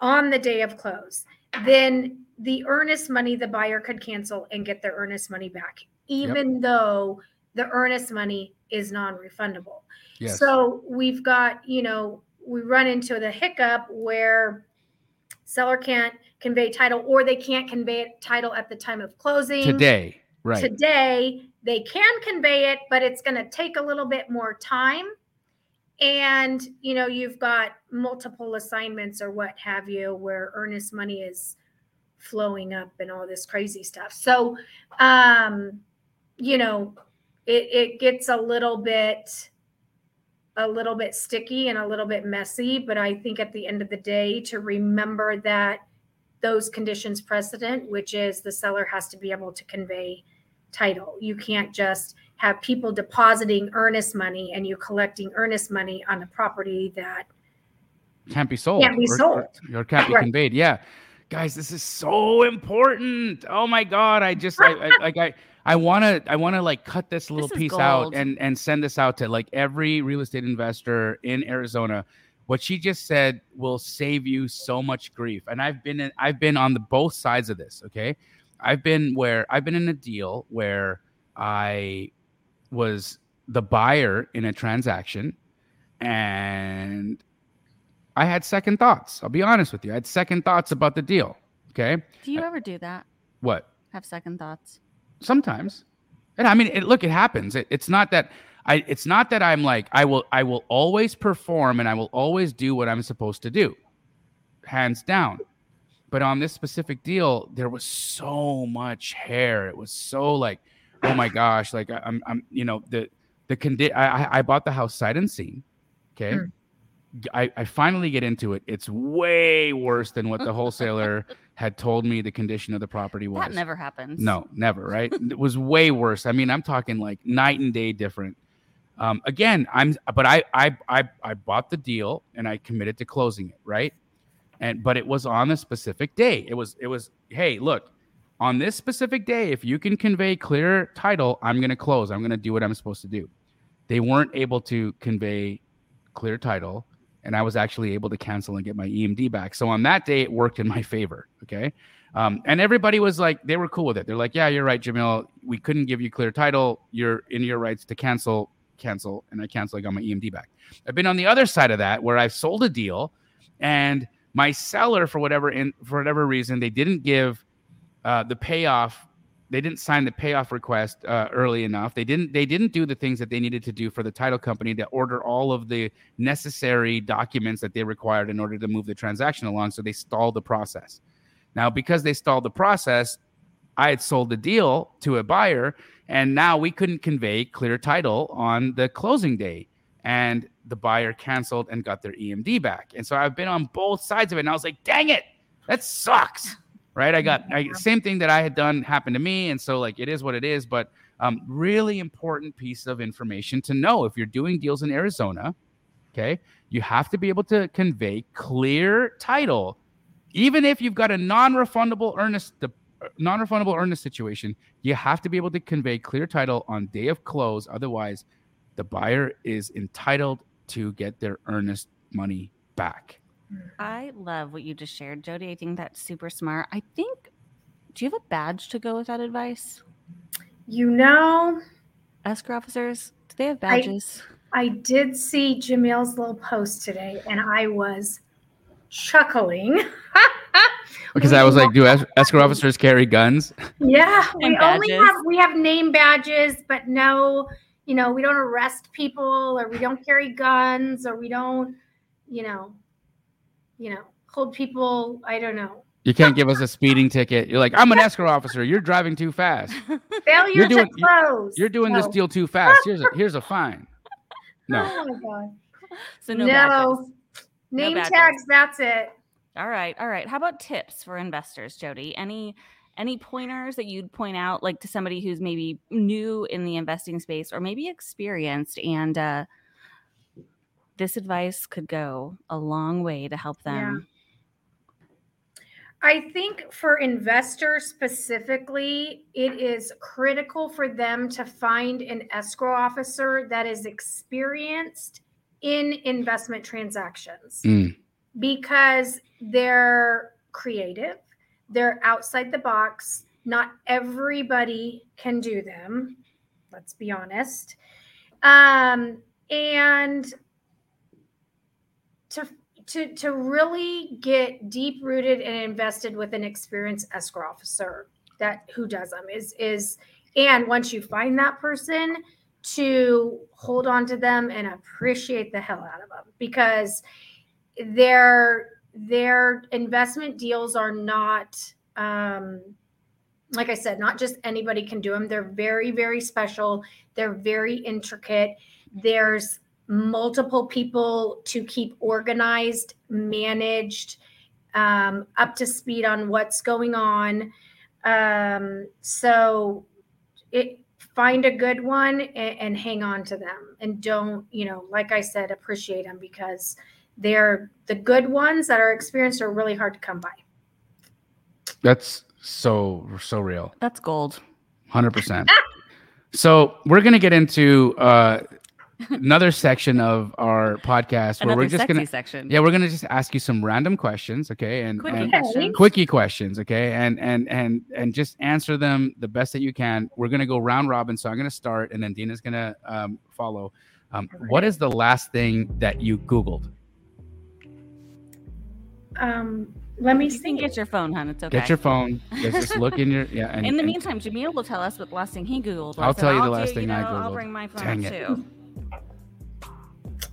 on the day of close. Then the earnest money the buyer could cancel and get their earnest money back, even though the earnest money is non refundable. Yes. So we've got, you know, we run into the hiccup where seller can't convey title or they can't convey title at the time of closing. Today. Right. Today, they can convey it, but it's going to take a little bit more time. And, you know, you've got multiple assignments or what have you where earnest money is flowing up and all this crazy stuff. So, um, you know, it, it gets a little bit a little bit sticky and a little bit messy but i think at the end of the day to remember that those conditions precedent which is the seller has to be able to convey title you can't just have people depositing earnest money and you collecting earnest money on a property that can't be sold. Can't be or, sold. Or, or can't be Right. conveyed. Yeah. Guys, this is so important. Oh my God. I just I, I like I I wanna I wanna like cut this little This is piece out and and send this out to like every real estate investor in Arizona. What she just said will save you so much grief. And I've been in I've been on the both sides of this. Okay. I've been where I've been in a deal where I was the buyer in a transaction and I had second thoughts. I'll be honest with you. I had second thoughts about the deal. Okay. Do you ever do that? What? Have second thoughts? Sometimes. And I mean, it, look, it happens. It, it's not that I, it's not that I'm like, I will, I will always perform and I will always do what I'm supposed to do. Hands down. But on this specific deal, there was so much hair. It was so like, oh my gosh, like I- I'm, I'm, you know, the, the condi- I, I- bought the house sight unseen. Okay. Hmm. I, I finally get into it. It's way worse than what the wholesaler <laughs> had told me the condition of the property was. That never happens. No, never. Right? it was way worse. I mean, I'm talking like night and day different. Um, again, I'm, but I, I, I, I bought the deal and I committed to closing it. Right? And but it was on a specific day. It was, it was. Hey, look, on this specific day, if you can convey clear title, I'm going to close. I'm going to do what I'm supposed to do. They weren't able to convey clear title and I was actually able to cancel and get my EMD back. So on that day, it worked in my favor. Okay. Um, and everybody was like, they were cool with it. They're like, yeah, you're right, Jamil. We couldn't give you clear title. You're in your rights to cancel, cancel. And I canceled. I got my EMD back. I've been on the other side of that where I've sold a deal and my seller, for whatever, in, for whatever reason, they didn't give uh, the payoff they didn't sign the payoff request uh, early enough. They didn't. They didn't do the things that they needed to do for the title company to order all of the necessary documents that they required in order to move the transaction along. So they stalled the process. Now, because they stalled the process, I had sold the deal to a buyer, and now we couldn't convey clear title on the closing day. And the buyer canceled and got their EMD back. And so I've been on both sides of it. And I was like, dang it, that sucks right? I got I, same thing that I had done happened to me, and so like it is what it is. But um, really important piece of information to know if you're doing deals in Arizona. Okay, you have to be able to convey clear title, even if you've got a non-refundable earnest the non-refundable earnest situation. You have to be able to convey clear title on day of close. Otherwise, the buyer is entitled to get their earnest money back. Mm. I love what you just shared, Jodi. I think that's super smart. I think. Do you have a badge to go with that advice? You know, Escrow officers, do they have badges? I did see Jamil's little post today and I was chuckling. <laughs> Because We I was like, do es- escrow officers carry guns? <laughs> Yeah, we And only have we have name badges, but no, you know, we don't arrest people or we don't carry guns or we don't, you know, you know, hold people, I don't know, You can't give us a speeding ticket. You're like, I'm an escrow officer. You're driving too fast. <laughs> Failure doing- to close. You're doing this deal too fast. Here's a here's a fine. <laughs> No. Oh my god. So no, No. badges. Name badges. tags. That's it. All right, all right. How about tips for investors, Jodi? Any any pointers that you'd point out, like to somebody who's maybe new in the investing space or maybe experienced, and uh, this advice could go a long way to help Yeah. them. I think for investors specifically, it is critical for them to find an escrow officer that is experienced in investment transactions Mm. because they're creative, they're outside the box. Not everybody can do them, let's be honest. Um, and to to to really get deep rooted and invested with an experienced escrow officer that who does them is is and once you find that person to hold on to them and appreciate the hell out of them because their their investment deals are not um like I said, not just anybody can do them. They're very, very special. They're very intricate. There's multiple people to keep organized, managed, um, up to speed on what's going on. Um, so it find a good one and, and hang on to them and don't, you know, like I said, appreciate them because they're the good ones that are experienced are really hard to come by. That's so so real. That's gold. Hundred percent. So we're gonna get into uh, another section of our podcast where Another we're just sexy gonna section. yeah we're gonna just ask you some random questions, okay, and, Quickie and questions. quickie questions, okay, and and and and just answer them the best that you can. We're gonna go round robin, so I'm gonna start, and then Dena's gonna um, follow. Um, what is the last thing that you Googled? Um, let me You see. get your phone, hun. It's okay. Get your phone. Just, just look in your yeah. <laughs> And, in the and- meantime, Jamil will tell us what the last thing he Googled. I'll tell you the do- last thing I know, I'll Googled. bring my phone Dang up it. Too.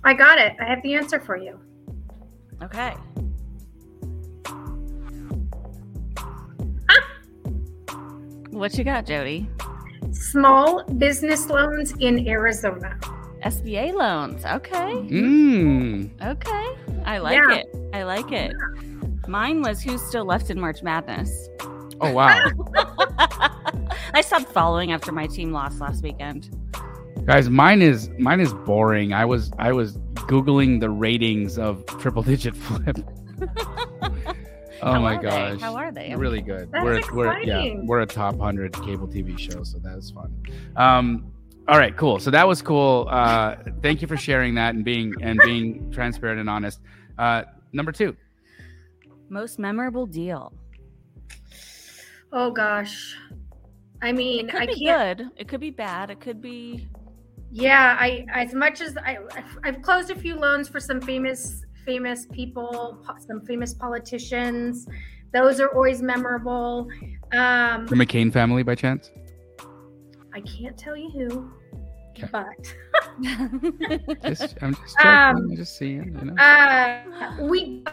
I got it. I have the answer for you. Okay. What you got, Jodi? Small business loans in Arizona. SBA loans. Okay. Mm. Okay. I like Yeah. it. I like it. Mine was who's still left in March Madness. Oh wow, <laughs> I stopped following after my team lost last weekend. Guys, mine is mine is boring. I was I was googling the ratings of triple digit <laughs> flip. <laughs> oh How my are they? gosh, How are they? really good. That's we're we're yeah exciting. we're a top hundred cable TV show, so that is fun. Um, all right, cool. So that was cool. Uh, thank you for sharing that and being and being transparent and honest. Uh, number two, Most memorable deal. Oh gosh. I mean, It could I be can't. good. It could be bad. It could be. Yeah, I as much as I I've closed a few loans for some famous famous people, some famous politicians. Those are always memorable. Um, the McCain family, by chance? I can't tell you who, Okay. but <laughs> Just, I'm just checking. Um, I'm just seeing. You know. Uh, we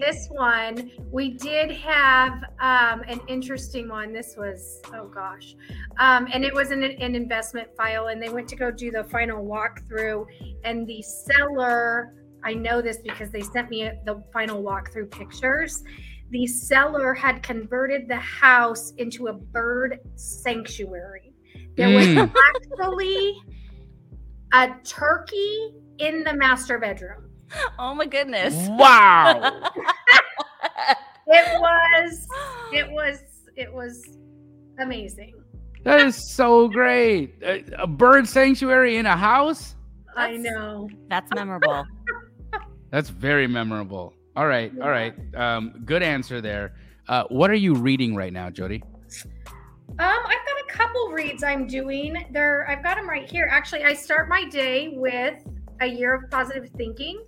this one we did have um, an interesting one. This was oh gosh, um, and it was an, an investment file, and they went to go do the final walkthrough, and the seller. I know this because they sent me the final walkthrough pictures. The seller had converted the house into a bird sanctuary. There was Mm. actually a turkey in the master bedroom. oh my goodness. Wow. <laughs> It was, it was, it was amazing. That is so great. A, a bird sanctuary in a house? I know. That's memorable. <laughs> That's very memorable. All right. All right. Um, good answer there. Uh, what are you reading right now, Jodi? Um, I've got a couple reads I'm doing. There, I've got them right here. Actually, I start my day with a year of positive thinking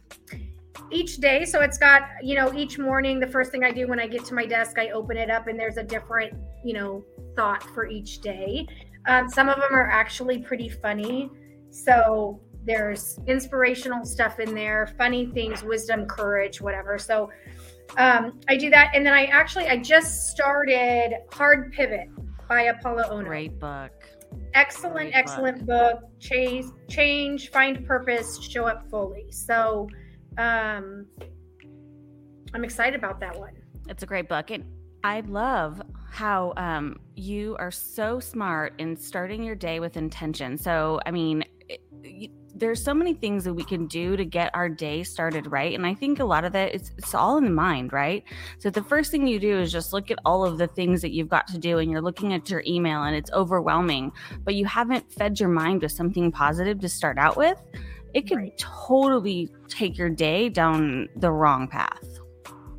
each day. So it's got, you know, each morning, the first thing I do when I get to my desk, I open it up and there's a different, you know, thought for each day. Um, some of them are actually pretty funny. So there's inspirational stuff in there, funny things, wisdom, courage, whatever. So um, I do that, and then I actually I just started Hard Pivot by Apolo Ohno. Great book. Excellent, Great excellent book. Chase, change, find purpose, show up fully. So, um, I'm excited about that one. It's a great book. And I love how um, you are so smart in starting your day with intention. So, I mean, it, you, there's so many things that we can do to get our day started right. And I think a lot of that is it's all in the mind, right? So the first thing you do is just look at all of the things that you've got to do and you're looking at your email and it's overwhelming, but you haven't fed your mind with something positive to start out with. It could Right. totally take your day down the wrong path.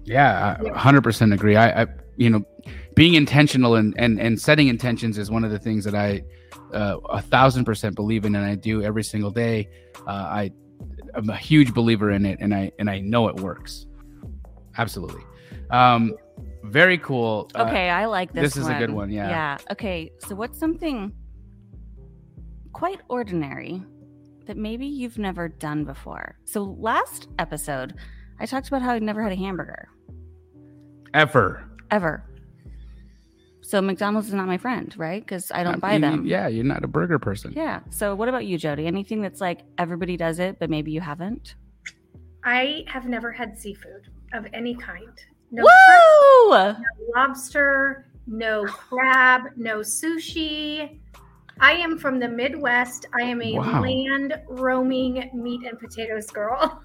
Yeah, I 100% agree. I, I, you know, being intentional and, and, and setting intentions is one of the things that I uh, a thousand percent believe in and I do every single day. Uh, I, I'm a huge believer in it and I, and I know it works. Absolutely. Um, very cool. Uh, Okay, I like this. this is a good one, yeah. Yeah. Okay, so what's something quite ordinary that maybe you've never done before? So last episode, I talked about how I'd never had a hamburger ever. ever. So McDonald's is not my friend, right? Because I don't buy you- them. Yeah, you're not a burger person. Yeah. So what about you, Jodi? Anything that's like everybody does it, but maybe you haven't? I have never had seafood of any kind. No Woo! lobster, no crab, no sushi. I am from the Midwest. I am a Wow. land roaming meat and potatoes girl. <laughs>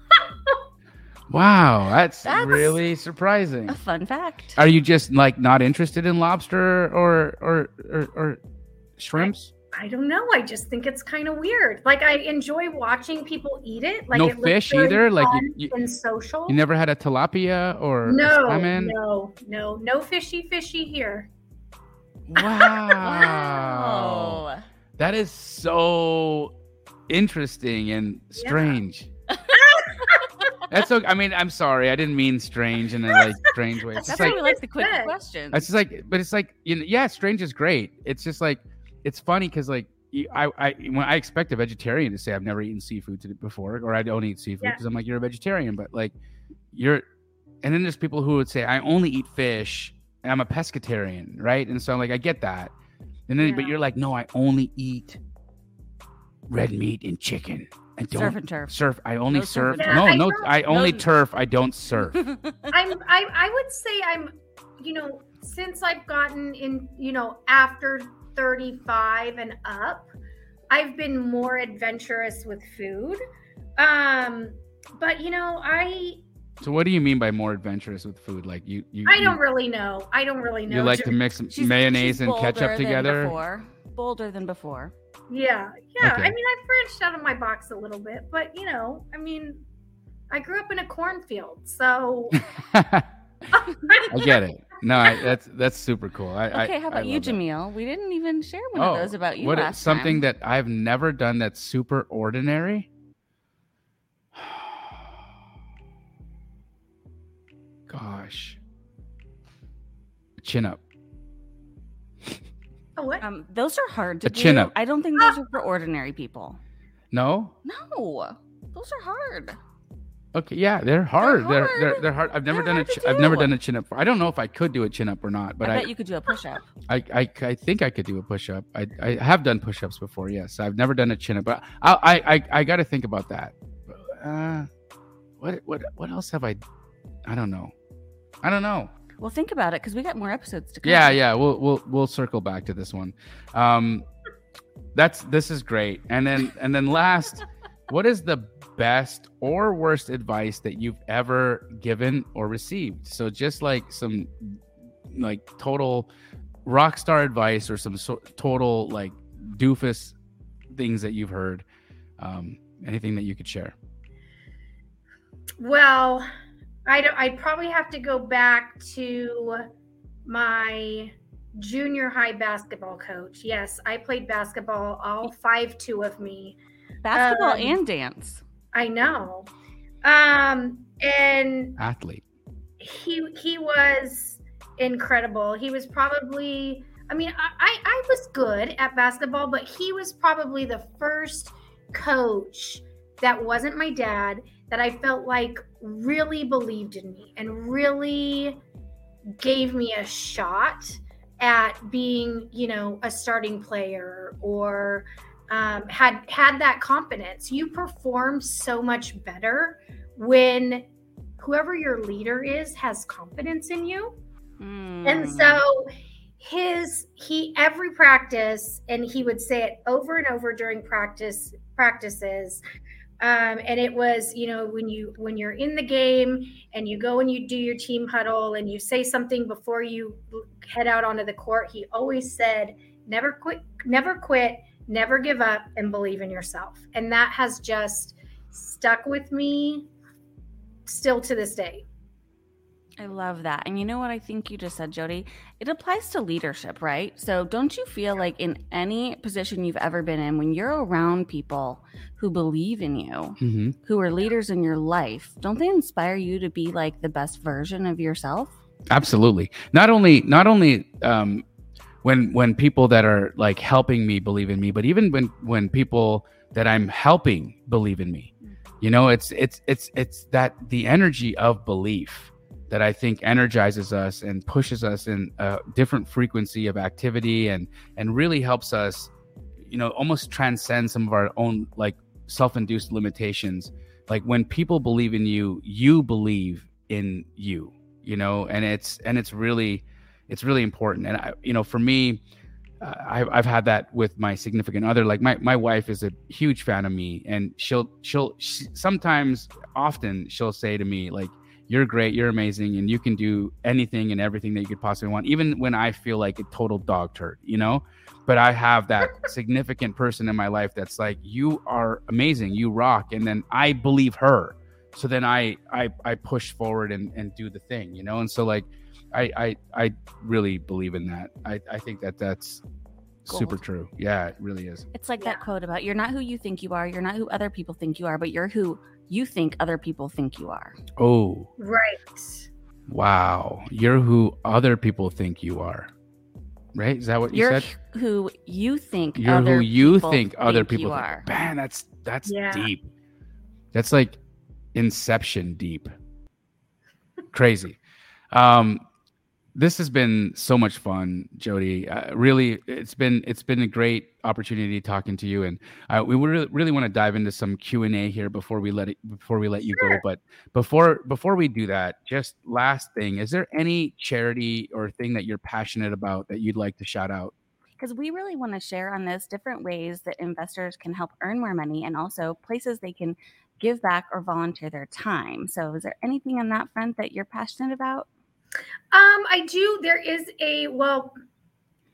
Wow, that's, That's- really surprising. A fun fact. Are you just like not interested in lobster or or or, or shrimps? I don't know. I just think it's kind of weird. Like I enjoy watching people eat it. Like No it fish very either? Like, you- you- and social. You never had a tilapia or a no, salmon? no, no, no fishy, fishy here. Wow. <laughs> Wow. That is so interesting and strange. That's so. I mean, I'm sorry. I didn't mean strange in a like strange way. It's That's just like why we like the quick good. questions. it's just like, but it's like you know, yeah, strange is great. It's just like it's funny because like I I when I expect a vegetarian to say I've never eaten seafood to- before or I don't eat seafood Yeah. because I'm like you're a vegetarian, but like you're, and then there's people who would say I only eat fish. And I'm a pescatarian, right? And so I'm like I get that, and then but you're like no, I only eat red meat and chicken. I don't Surf and turf. surf. I only No surf surf. and turf. no, I no, don't- I only no- turf. I don't surf. <laughs> I'm I I would say I'm you know since I've gotten in you know after 35 and up I've been more adventurous with food um but you know I so what do you mean by more adventurous with food? Like you, you, I don't really know I don't really know You like to mix She's- mayonnaise she's and ketchup together? Before. Bolder than before. Yeah yeah Okay. I mean I've branched out of my box a little bit but you know I mean I grew up in a cornfield so <laughs> I get it. No, I, that's that's super cool. I, I- Okay, how I about you, love that. Jamil? We didn't even share one Oh, of those about you what last something time. that I've never done that's super ordinary? <sighs> Gosh, chin up. Oh, what Um, those are hard to A chin do. up. I don't think those are <gasps> for ordinary people. No. No, those are hard. Okay, yeah, they're hard. They're they're hard. they're hard. I've never They're done a hard to chi- I've never done a chin up. I don't know if I could do a chin up or not, but I I bet you could do a push up. I, I, I think I could do a push up. I, I have done push ups before. Yes, I've never done a chin up, but I I I, I got to think about that. Uh, what what what else have I? I don't know. I don't know. Well, think about it because we got more episodes to come. Yeah, yeah. We'll we'll we'll circle back to this one. Um, that's this is great. And then and then last, <laughs> what is the best or worst advice that you've ever given or received? So just like some like total rock star advice or some so, total like doofus things that you've heard. Um, anything that you could share? Well, I don't, I'd probably have to go back to my junior high basketball coach. Yes, I played basketball, all five two of me. basketball Um, and dance. I know. Um, and Athlete. he he was incredible. He was probably I mean, I, I, I was good at basketball, but he was probably the first coach that wasn't my dad that I felt like really believed in me and really gave me a shot at being, you know, a starting player or um, had had that confidence. You perform so much better when whoever your leader is has confidence in you. Mm. And hmm. so his he every practice and he would say it over and over during practice practices um, and it was you know when you when you're in the game and you go and you do your team huddle and you say something before you head out onto the court he always said never quit never quit never give up and believe in yourself. And that has just stuck with me still to this day I love that. And you know what I think you just said, Jodi? It applies to leadership, right? So don't you feel like in any position you've ever been in, when you're around people who believe in you, mm-hmm. who are leaders in your life, don't they inspire you to be like the best version of yourself? Absolutely. Not only, not only, um, when when people that are like helping me believe in me but even when when people that i'm helping believe in me mm. you know it's it's it's it's that the energy of belief that I think energizes us and pushes us in a different frequency of activity and and really helps us, you know, almost transcend some of our own like self-induced limitations. Like when people believe in you, you believe in you, you know, and it's and it's really it's really important. And I, you know, for me, uh, I've, I've had that with my significant other. Like my, my wife is a huge fan of me, and she'll she'll she, sometimes often she'll say to me like, you're great, you're amazing, and you can do anything and everything that you could possibly want, even when I feel like a total dog turd, you know? But I have that <laughs> significant person in my life that's like, you are amazing, you rock. And then I believe her. So then I I I push forward and, and do the thing, you know? And so like I I I really believe in that. I, I think that that's Gold. super true. Yeah, it really is. It's like yeah. that quote about you're not who you think you are, you're not who other people think you are, but you're who you think other people think you are. Oh. Right. Wow. You're who other people think you are. Right? Is that what you You're said? Who you think You're who you think other people think. are. Man, that's that's yeah. deep. That's like inception deep. Crazy. Um this has been so much fun, Jodi. Uh, really, it's been it's been a great opportunity talking to you, and uh, we really, really want to dive into some Q and A here before we let it before we let you sure. go. But before before we do that, just last thing: is there any charity or thing that you're passionate about that you'd like to shout out? Because we really want to share on this different ways that investors can help earn more money, and also places they can give back or volunteer their time. So, is there anything on that front that you're passionate about? Um, I do. There is a well,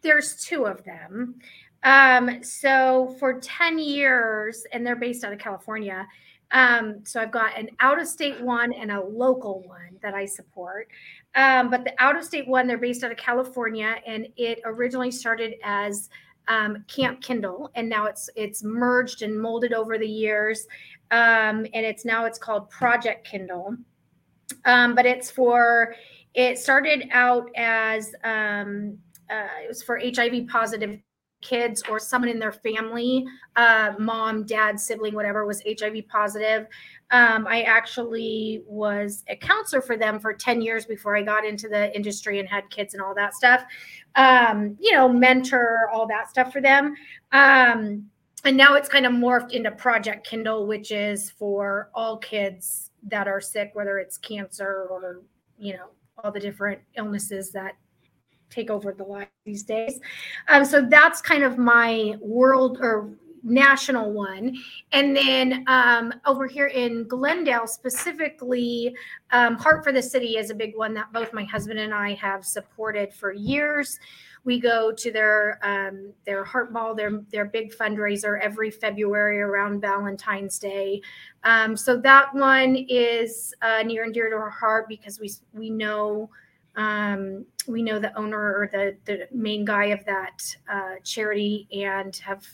there's two of them. Um, so for 10 years, and they're based out of California. Um, so I've got an out of state one and a local one that I support. Um, but the out of state one, they're based out of California, and it originally started as um, Camp Kindle, and now it's it's merged and molded over the years, um, and it's now it's called Project Kindle. Um, but it's for it started out as um, uh, it was for HIV positive kids or someone in their family, uh, mom, dad, sibling, whatever, was HIV positive. Um, I actually was a counselor for them for 10 years before I got into the industry and had kids and all that stuff. Um, you know, mentor, all that stuff for them. Um, and now it's kind of morphed into Project Kindle, which is for all kids that are sick, whether it's cancer or, you know, all the different illnesses that take over the life these days. Um, so that's kind of my world or national one. And then um, over here in Glendale, specifically, um, Heart for the City is a big one that both my husband and I have supported for years. We go to their um, their heart ball, their their big fundraiser every February around Valentine's Day. Um, so that one is uh, near and dear to our heart because we we know um, we know the owner or the the main guy of that uh, charity and have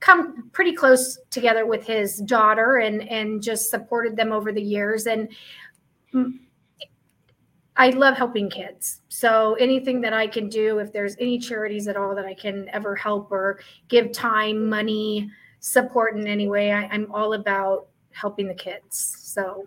come pretty close together with his daughter and and just supported them over the years and I love helping kids. So anything that I can do, if there's any charities at all that I can ever help or give time, money, support in any way, I, am all about helping the kids. So,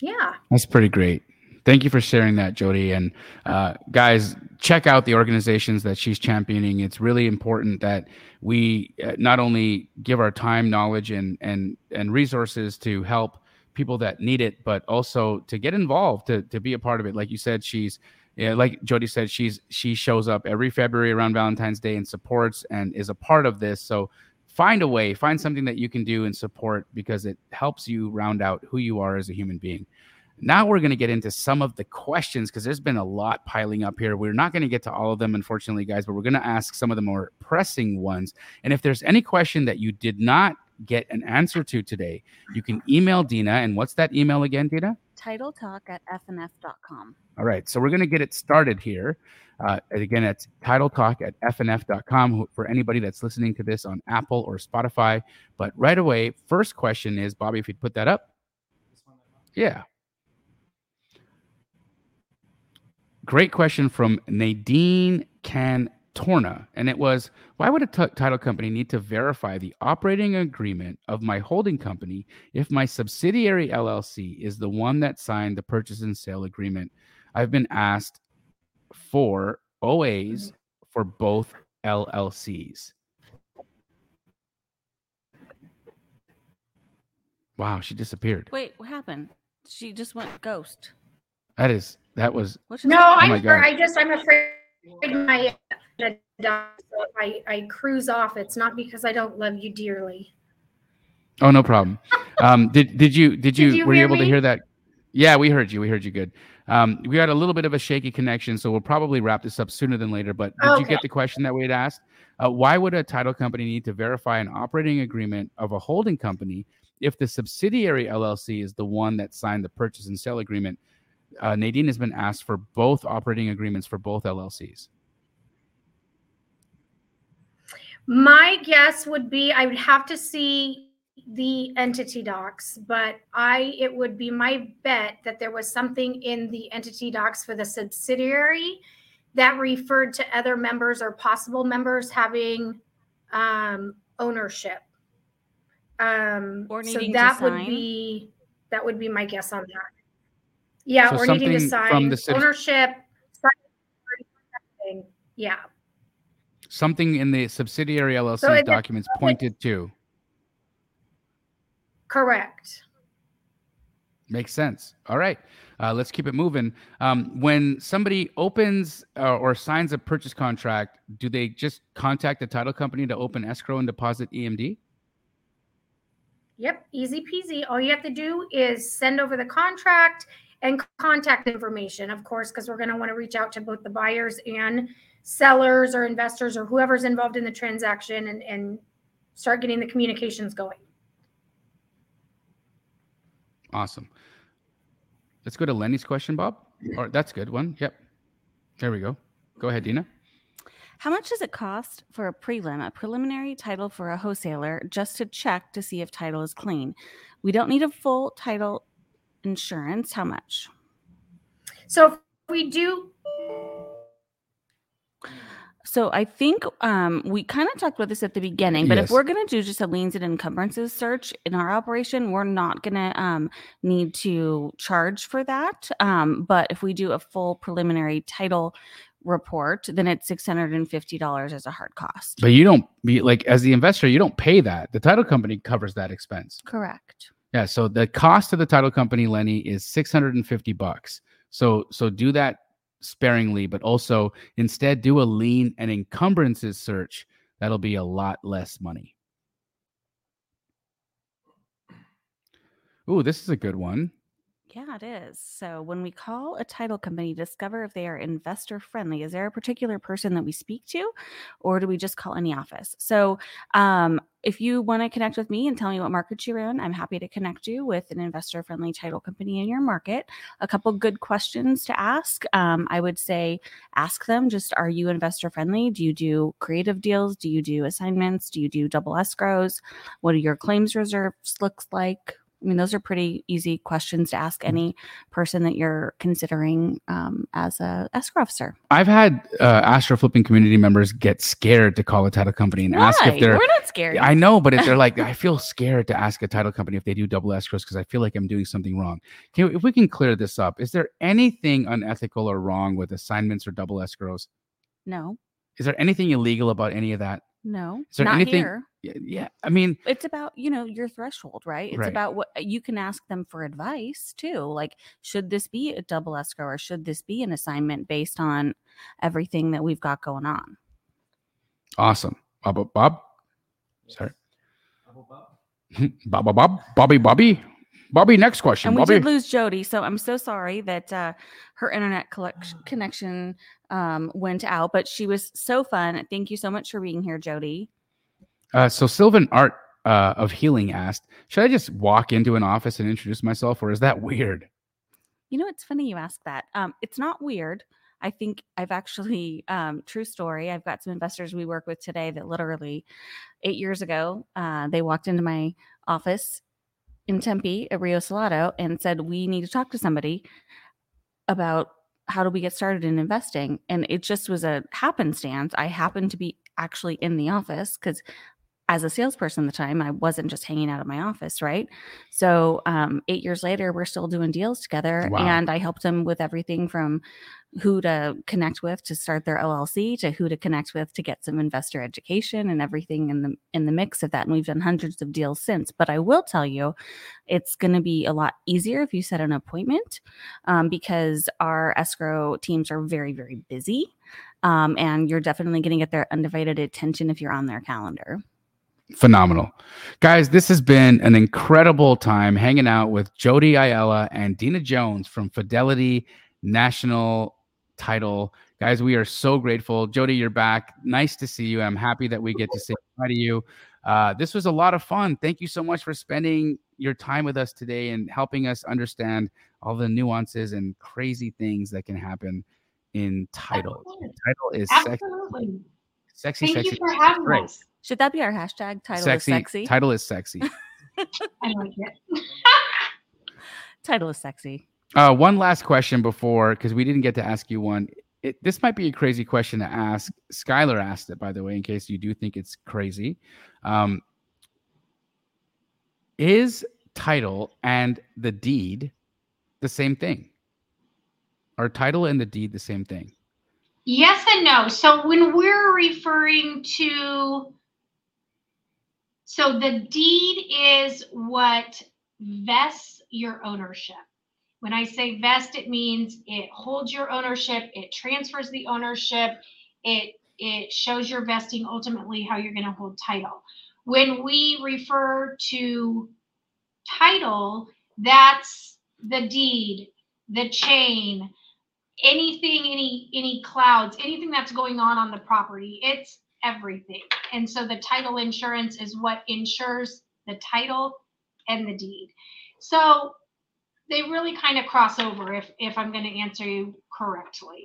yeah. That's pretty great. Thank you for sharing that, Jodi. And uh, guys, check out the organizations that she's championing. It's really important that we uh, not only give our time, knowledge, and and and resources to help people that need it, but also to get involved, to to be a part of it. Like you said, she's yeah, like Jodi said, she's she shows up every February around Valentine's Day and supports and is a part of this. So find a way, find something that you can do and support because it helps you round out who you are as a human being. Now we're going to get into some of the questions because there's been a lot piling up here. We're not going to get to all of them, unfortunately, guys, but we're going to ask some of the more pressing ones. And if there's any question that you did not get an answer to today, you can email Dena. And what's that email again, Dena? Title talk at fnf.com. All right. So we're going to get it started here. Uh, again, it's title talk at fnf.com for anybody that's listening to this on Apple or Spotify. But right away, first question is Bobby, if you'd put that up. Yeah. Great question from Nadine Cantorna. And it was Why would a t- title company need to verify the operating agreement of my holding company if my subsidiary LLC is the one that signed the purchase and sale agreement? I've been asked for OAs for both LLCs. Wow, she disappeared. Wait, what happened? She just went ghost. That is that was No, Oh I'm my afraid- God. I just I'm afraid my so I I cruise off. It's not because I don't love you dearly. Oh, no problem. Um, did did you did you, Did you were you able to hear that? Yeah, we heard you. We heard you good. Um, we had a little bit of a shaky connection, so we'll probably wrap this up sooner than later. But did you get the question that we had asked? Uh, why would a title company need to verify an operating agreement of a holding company if the subsidiary LLC is the one that signed the purchase and sale agreement? Uh, Nadine has been asked for both operating agreements for both LLCs. My guess would be I would have to see the entity docs, but I it would be my bet that there was something in the entity docs for the subsidiary that referred to other members or possible members having um, ownership. Um, Or so needing to that would be that would be my guess on that. Yeah, So or needing to something sign from the ownership. sign- Yeah. Something in the subsidiary LLC's So it- documents pointed to. Correct. Makes sense. All right. Uh, let's keep it moving. Um, when somebody opens uh, or signs a purchase contract, do they just contact the title company to open escrow and deposit EMD? Yep, easy peasy. All you have to do is send over the contract and contact information, of course, because we're going to want to reach out to both the buyers and sellers or investors or whoever's involved in the transaction and, and start getting the communications going. Awesome. Let's go to Lenny's question, Bob. Or that's a good one. Yep. There we go. Go ahead, Dena. How much does it cost for a prelim, a preliminary title for a wholesaler, just to check to see if title is clean? We don't need a full title insurance. How much? So if we do, So I think um, we kind of talked about this at the beginning, but Yes. if we're going to do just a liens and encumbrances search in our operation, we're not going to um, need to charge for that. Um, but if we do a full preliminary title report, then it's six hundred and fifty dollars as a hard cost. But you don't be like as the investor, you don't pay that. The title company covers that expense. Correct. Yeah. So the cost to the title company, Lenny, is 650 bucks. So so do that sparingly, but also instead do a lien and encumbrances search. That'll be a lot less money. Ooh, this is a good one. Yeah, it is. So when we call a title company, discover if they are investor friendly. Is there a particular person that we speak to, or do we just call any office? So um, if you want to connect with me and tell me what market you're in, I'm happy to connect you with an investor friendly title company in your market. A couple good questions to ask. Um, I would say ask them just are you investor friendly? Do you do creative deals? Do you do assignments? Do you do double escrows? What do your claims reserves looks like? I mean, those are pretty easy questions to ask any person that you're considering um, as a escrow officer. I've had uh, AstroFlipping community members get scared to call a title company and ask if they're. We're not scared. I know, but if they're like, <laughs> I feel scared to ask a title company if they do double escrows because I feel like I'm doing something wrong. Can, if we can clear this up, is there anything unethical or wrong with assignments or double escrows? no, Is there anything illegal about any of that? No, Is there not anything- here. Yeah, yeah. I mean, It's about you know your threshold, right? It's Right. about what uh, you can ask them for advice too. Like, should this be a double escrow or should this be an assignment based on everything that we've got going on? awesome. Bob, Bob, sorry. Bob, Bob, Bob, Bobby, Bobby, Bobby. Next question, And we Bobby. did lose Jodi, so I'm so sorry that uh, her internet collect- <sighs> connection um, went out. But she was so fun. Thank you so much for being here, Jodi. Uh, so Sylvan Art uh, of Healing asked, should I just walk into an office and introduce myself, or is that weird? You know, it's funny you ask that. Um, it's not weird. I think I've actually, um, true story. I've got some investors we work with today that literally eight years ago, uh, they walked into my office in Tempe at Rio Salado and said, We need to talk to somebody about how do we get started in investing. And it just was a happenstance. I happened to be actually in the office because as a salesperson at the time, I wasn't just hanging out at my office, right? So um, eight years later, we're still doing deals together, Wow. and I helped them with everything from who to connect with to start their LLC to who to connect with to get some investor education and everything in the in the mix of that. And we've done hundreds of deals since. But I will tell you, it's going to be a lot easier if you set an appointment um, because our escrow teams are very very busy, um, and you're definitely going to get their undivided attention if you're on their calendar. Phenomenal. Guys, this has been an incredible time hanging out with Jodi Ayala and Dena Jones from Fidelity National Title. Guys, we are so grateful. Jodi, you're back. Nice to see you. I'm happy that we get to say hi to you. Uh, this was a lot of fun. Thank you so much for spending your time with us today and helping us understand all the nuances and crazy things that can happen in title. Title is sexy, Absolutely. sexy, Thank sexy. you for having us. Should that be our hashtag? Title sexy, is sexy. Title is sexy. <laughs> I like it. Title is sexy. Uh, one last question before, because we didn't get to ask you one. It, this might be a crazy question to ask. Skylar asked it, by the way, in case you do think it's crazy. Um, is title and the deed the same thing? Are title and the deed the same thing? Yes and no. So when we're referring to, so the deed is what vests your ownership. When I say vest, it means it holds your ownership, it transfers the ownership, it it shows your vesting ultimately how you're going to hold title. When we refer to title, that's the deed, the chain, anything any any clouds anything that's going on on the property it's everything and so the title insurance is what insures the title and the deed so they really kind of cross over if if i'm going to answer you correctly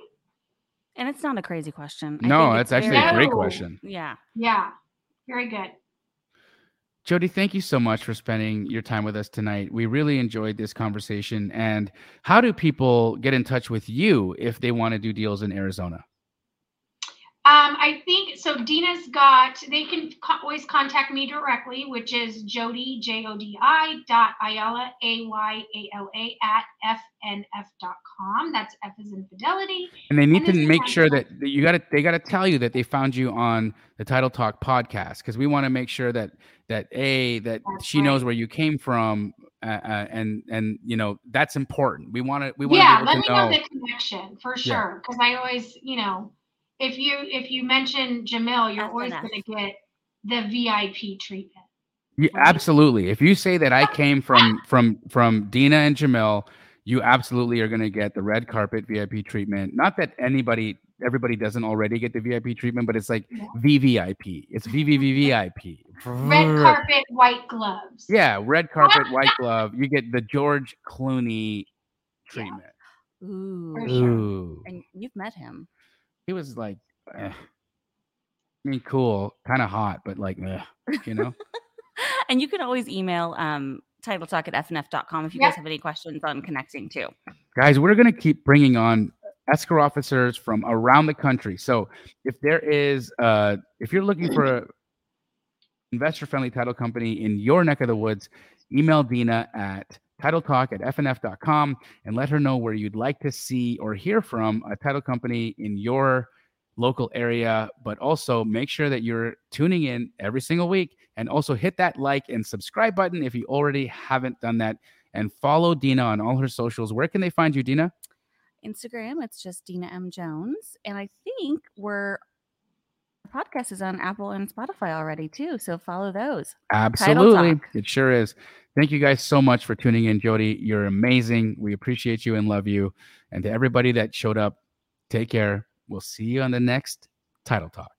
And it's not a crazy question. No, that's it's actually a very- great question. Yeah. yeah very good Jodi, thank you so much for spending your time with us tonight. We really enjoyed this conversation. And how do people get in touch with you if they want to do deals in Arizona? Um, I think so. Dena's got. They can co- always contact me directly, which is Jodi J O D I dot Ayala A Y A L A at fnf dot com. That's F is in fidelity. And they need And to make sure that that you got to they got to tell you that they found you on the Title Talk podcast because we want to make sure that that a that That's she knows where you came from uh, uh, and and you know that's important. We want to we want Yeah, let me know know. the connection for sure. Because I always, you know, if you if you mention Jamil, you're always FNF. going to get the VIP treatment. Yeah, right? absolutely. If you say that I came from from from Dena and Jamil, you absolutely are going to get the red carpet VIP treatment. Not that anybody everybody doesn't already get the VIP treatment, but it's like Yeah. VVIP. It's VVVVIP. <laughs> Red carpet, white gloves. Yeah, red carpet, white glove. You get the George Clooney treatment. Ooh. Sure. Ooh. And you've met him. He was like, eh. I mean, cool, kind of hot, but like, eh, you know. <laughs> and you can always email um, title talk at fnf.com if you Yep. guys have any questions on connecting too. guys we're going to keep bringing on escrow officers from around the country so if there is uh if you're looking for a investor friendly title company in your neck of the woods email dena at title talk at fnf.com and let her know where you'd like to see or hear from a title company in your local area but also make sure that you're tuning in every single week and also hit that like and subscribe button if you already haven't done that and follow Dena on all her socials. Where can they find you, Dena? Instagram, it's just Dena M. Jones. And I think we're podcast is on Apple and Spotify already too. So follow those. Absolutely. It sure is. Thank you guys so much for tuning in, Jodi. You're amazing. We appreciate you and love you. And to everybody that showed up, take care. We'll see you on the next Title Talk.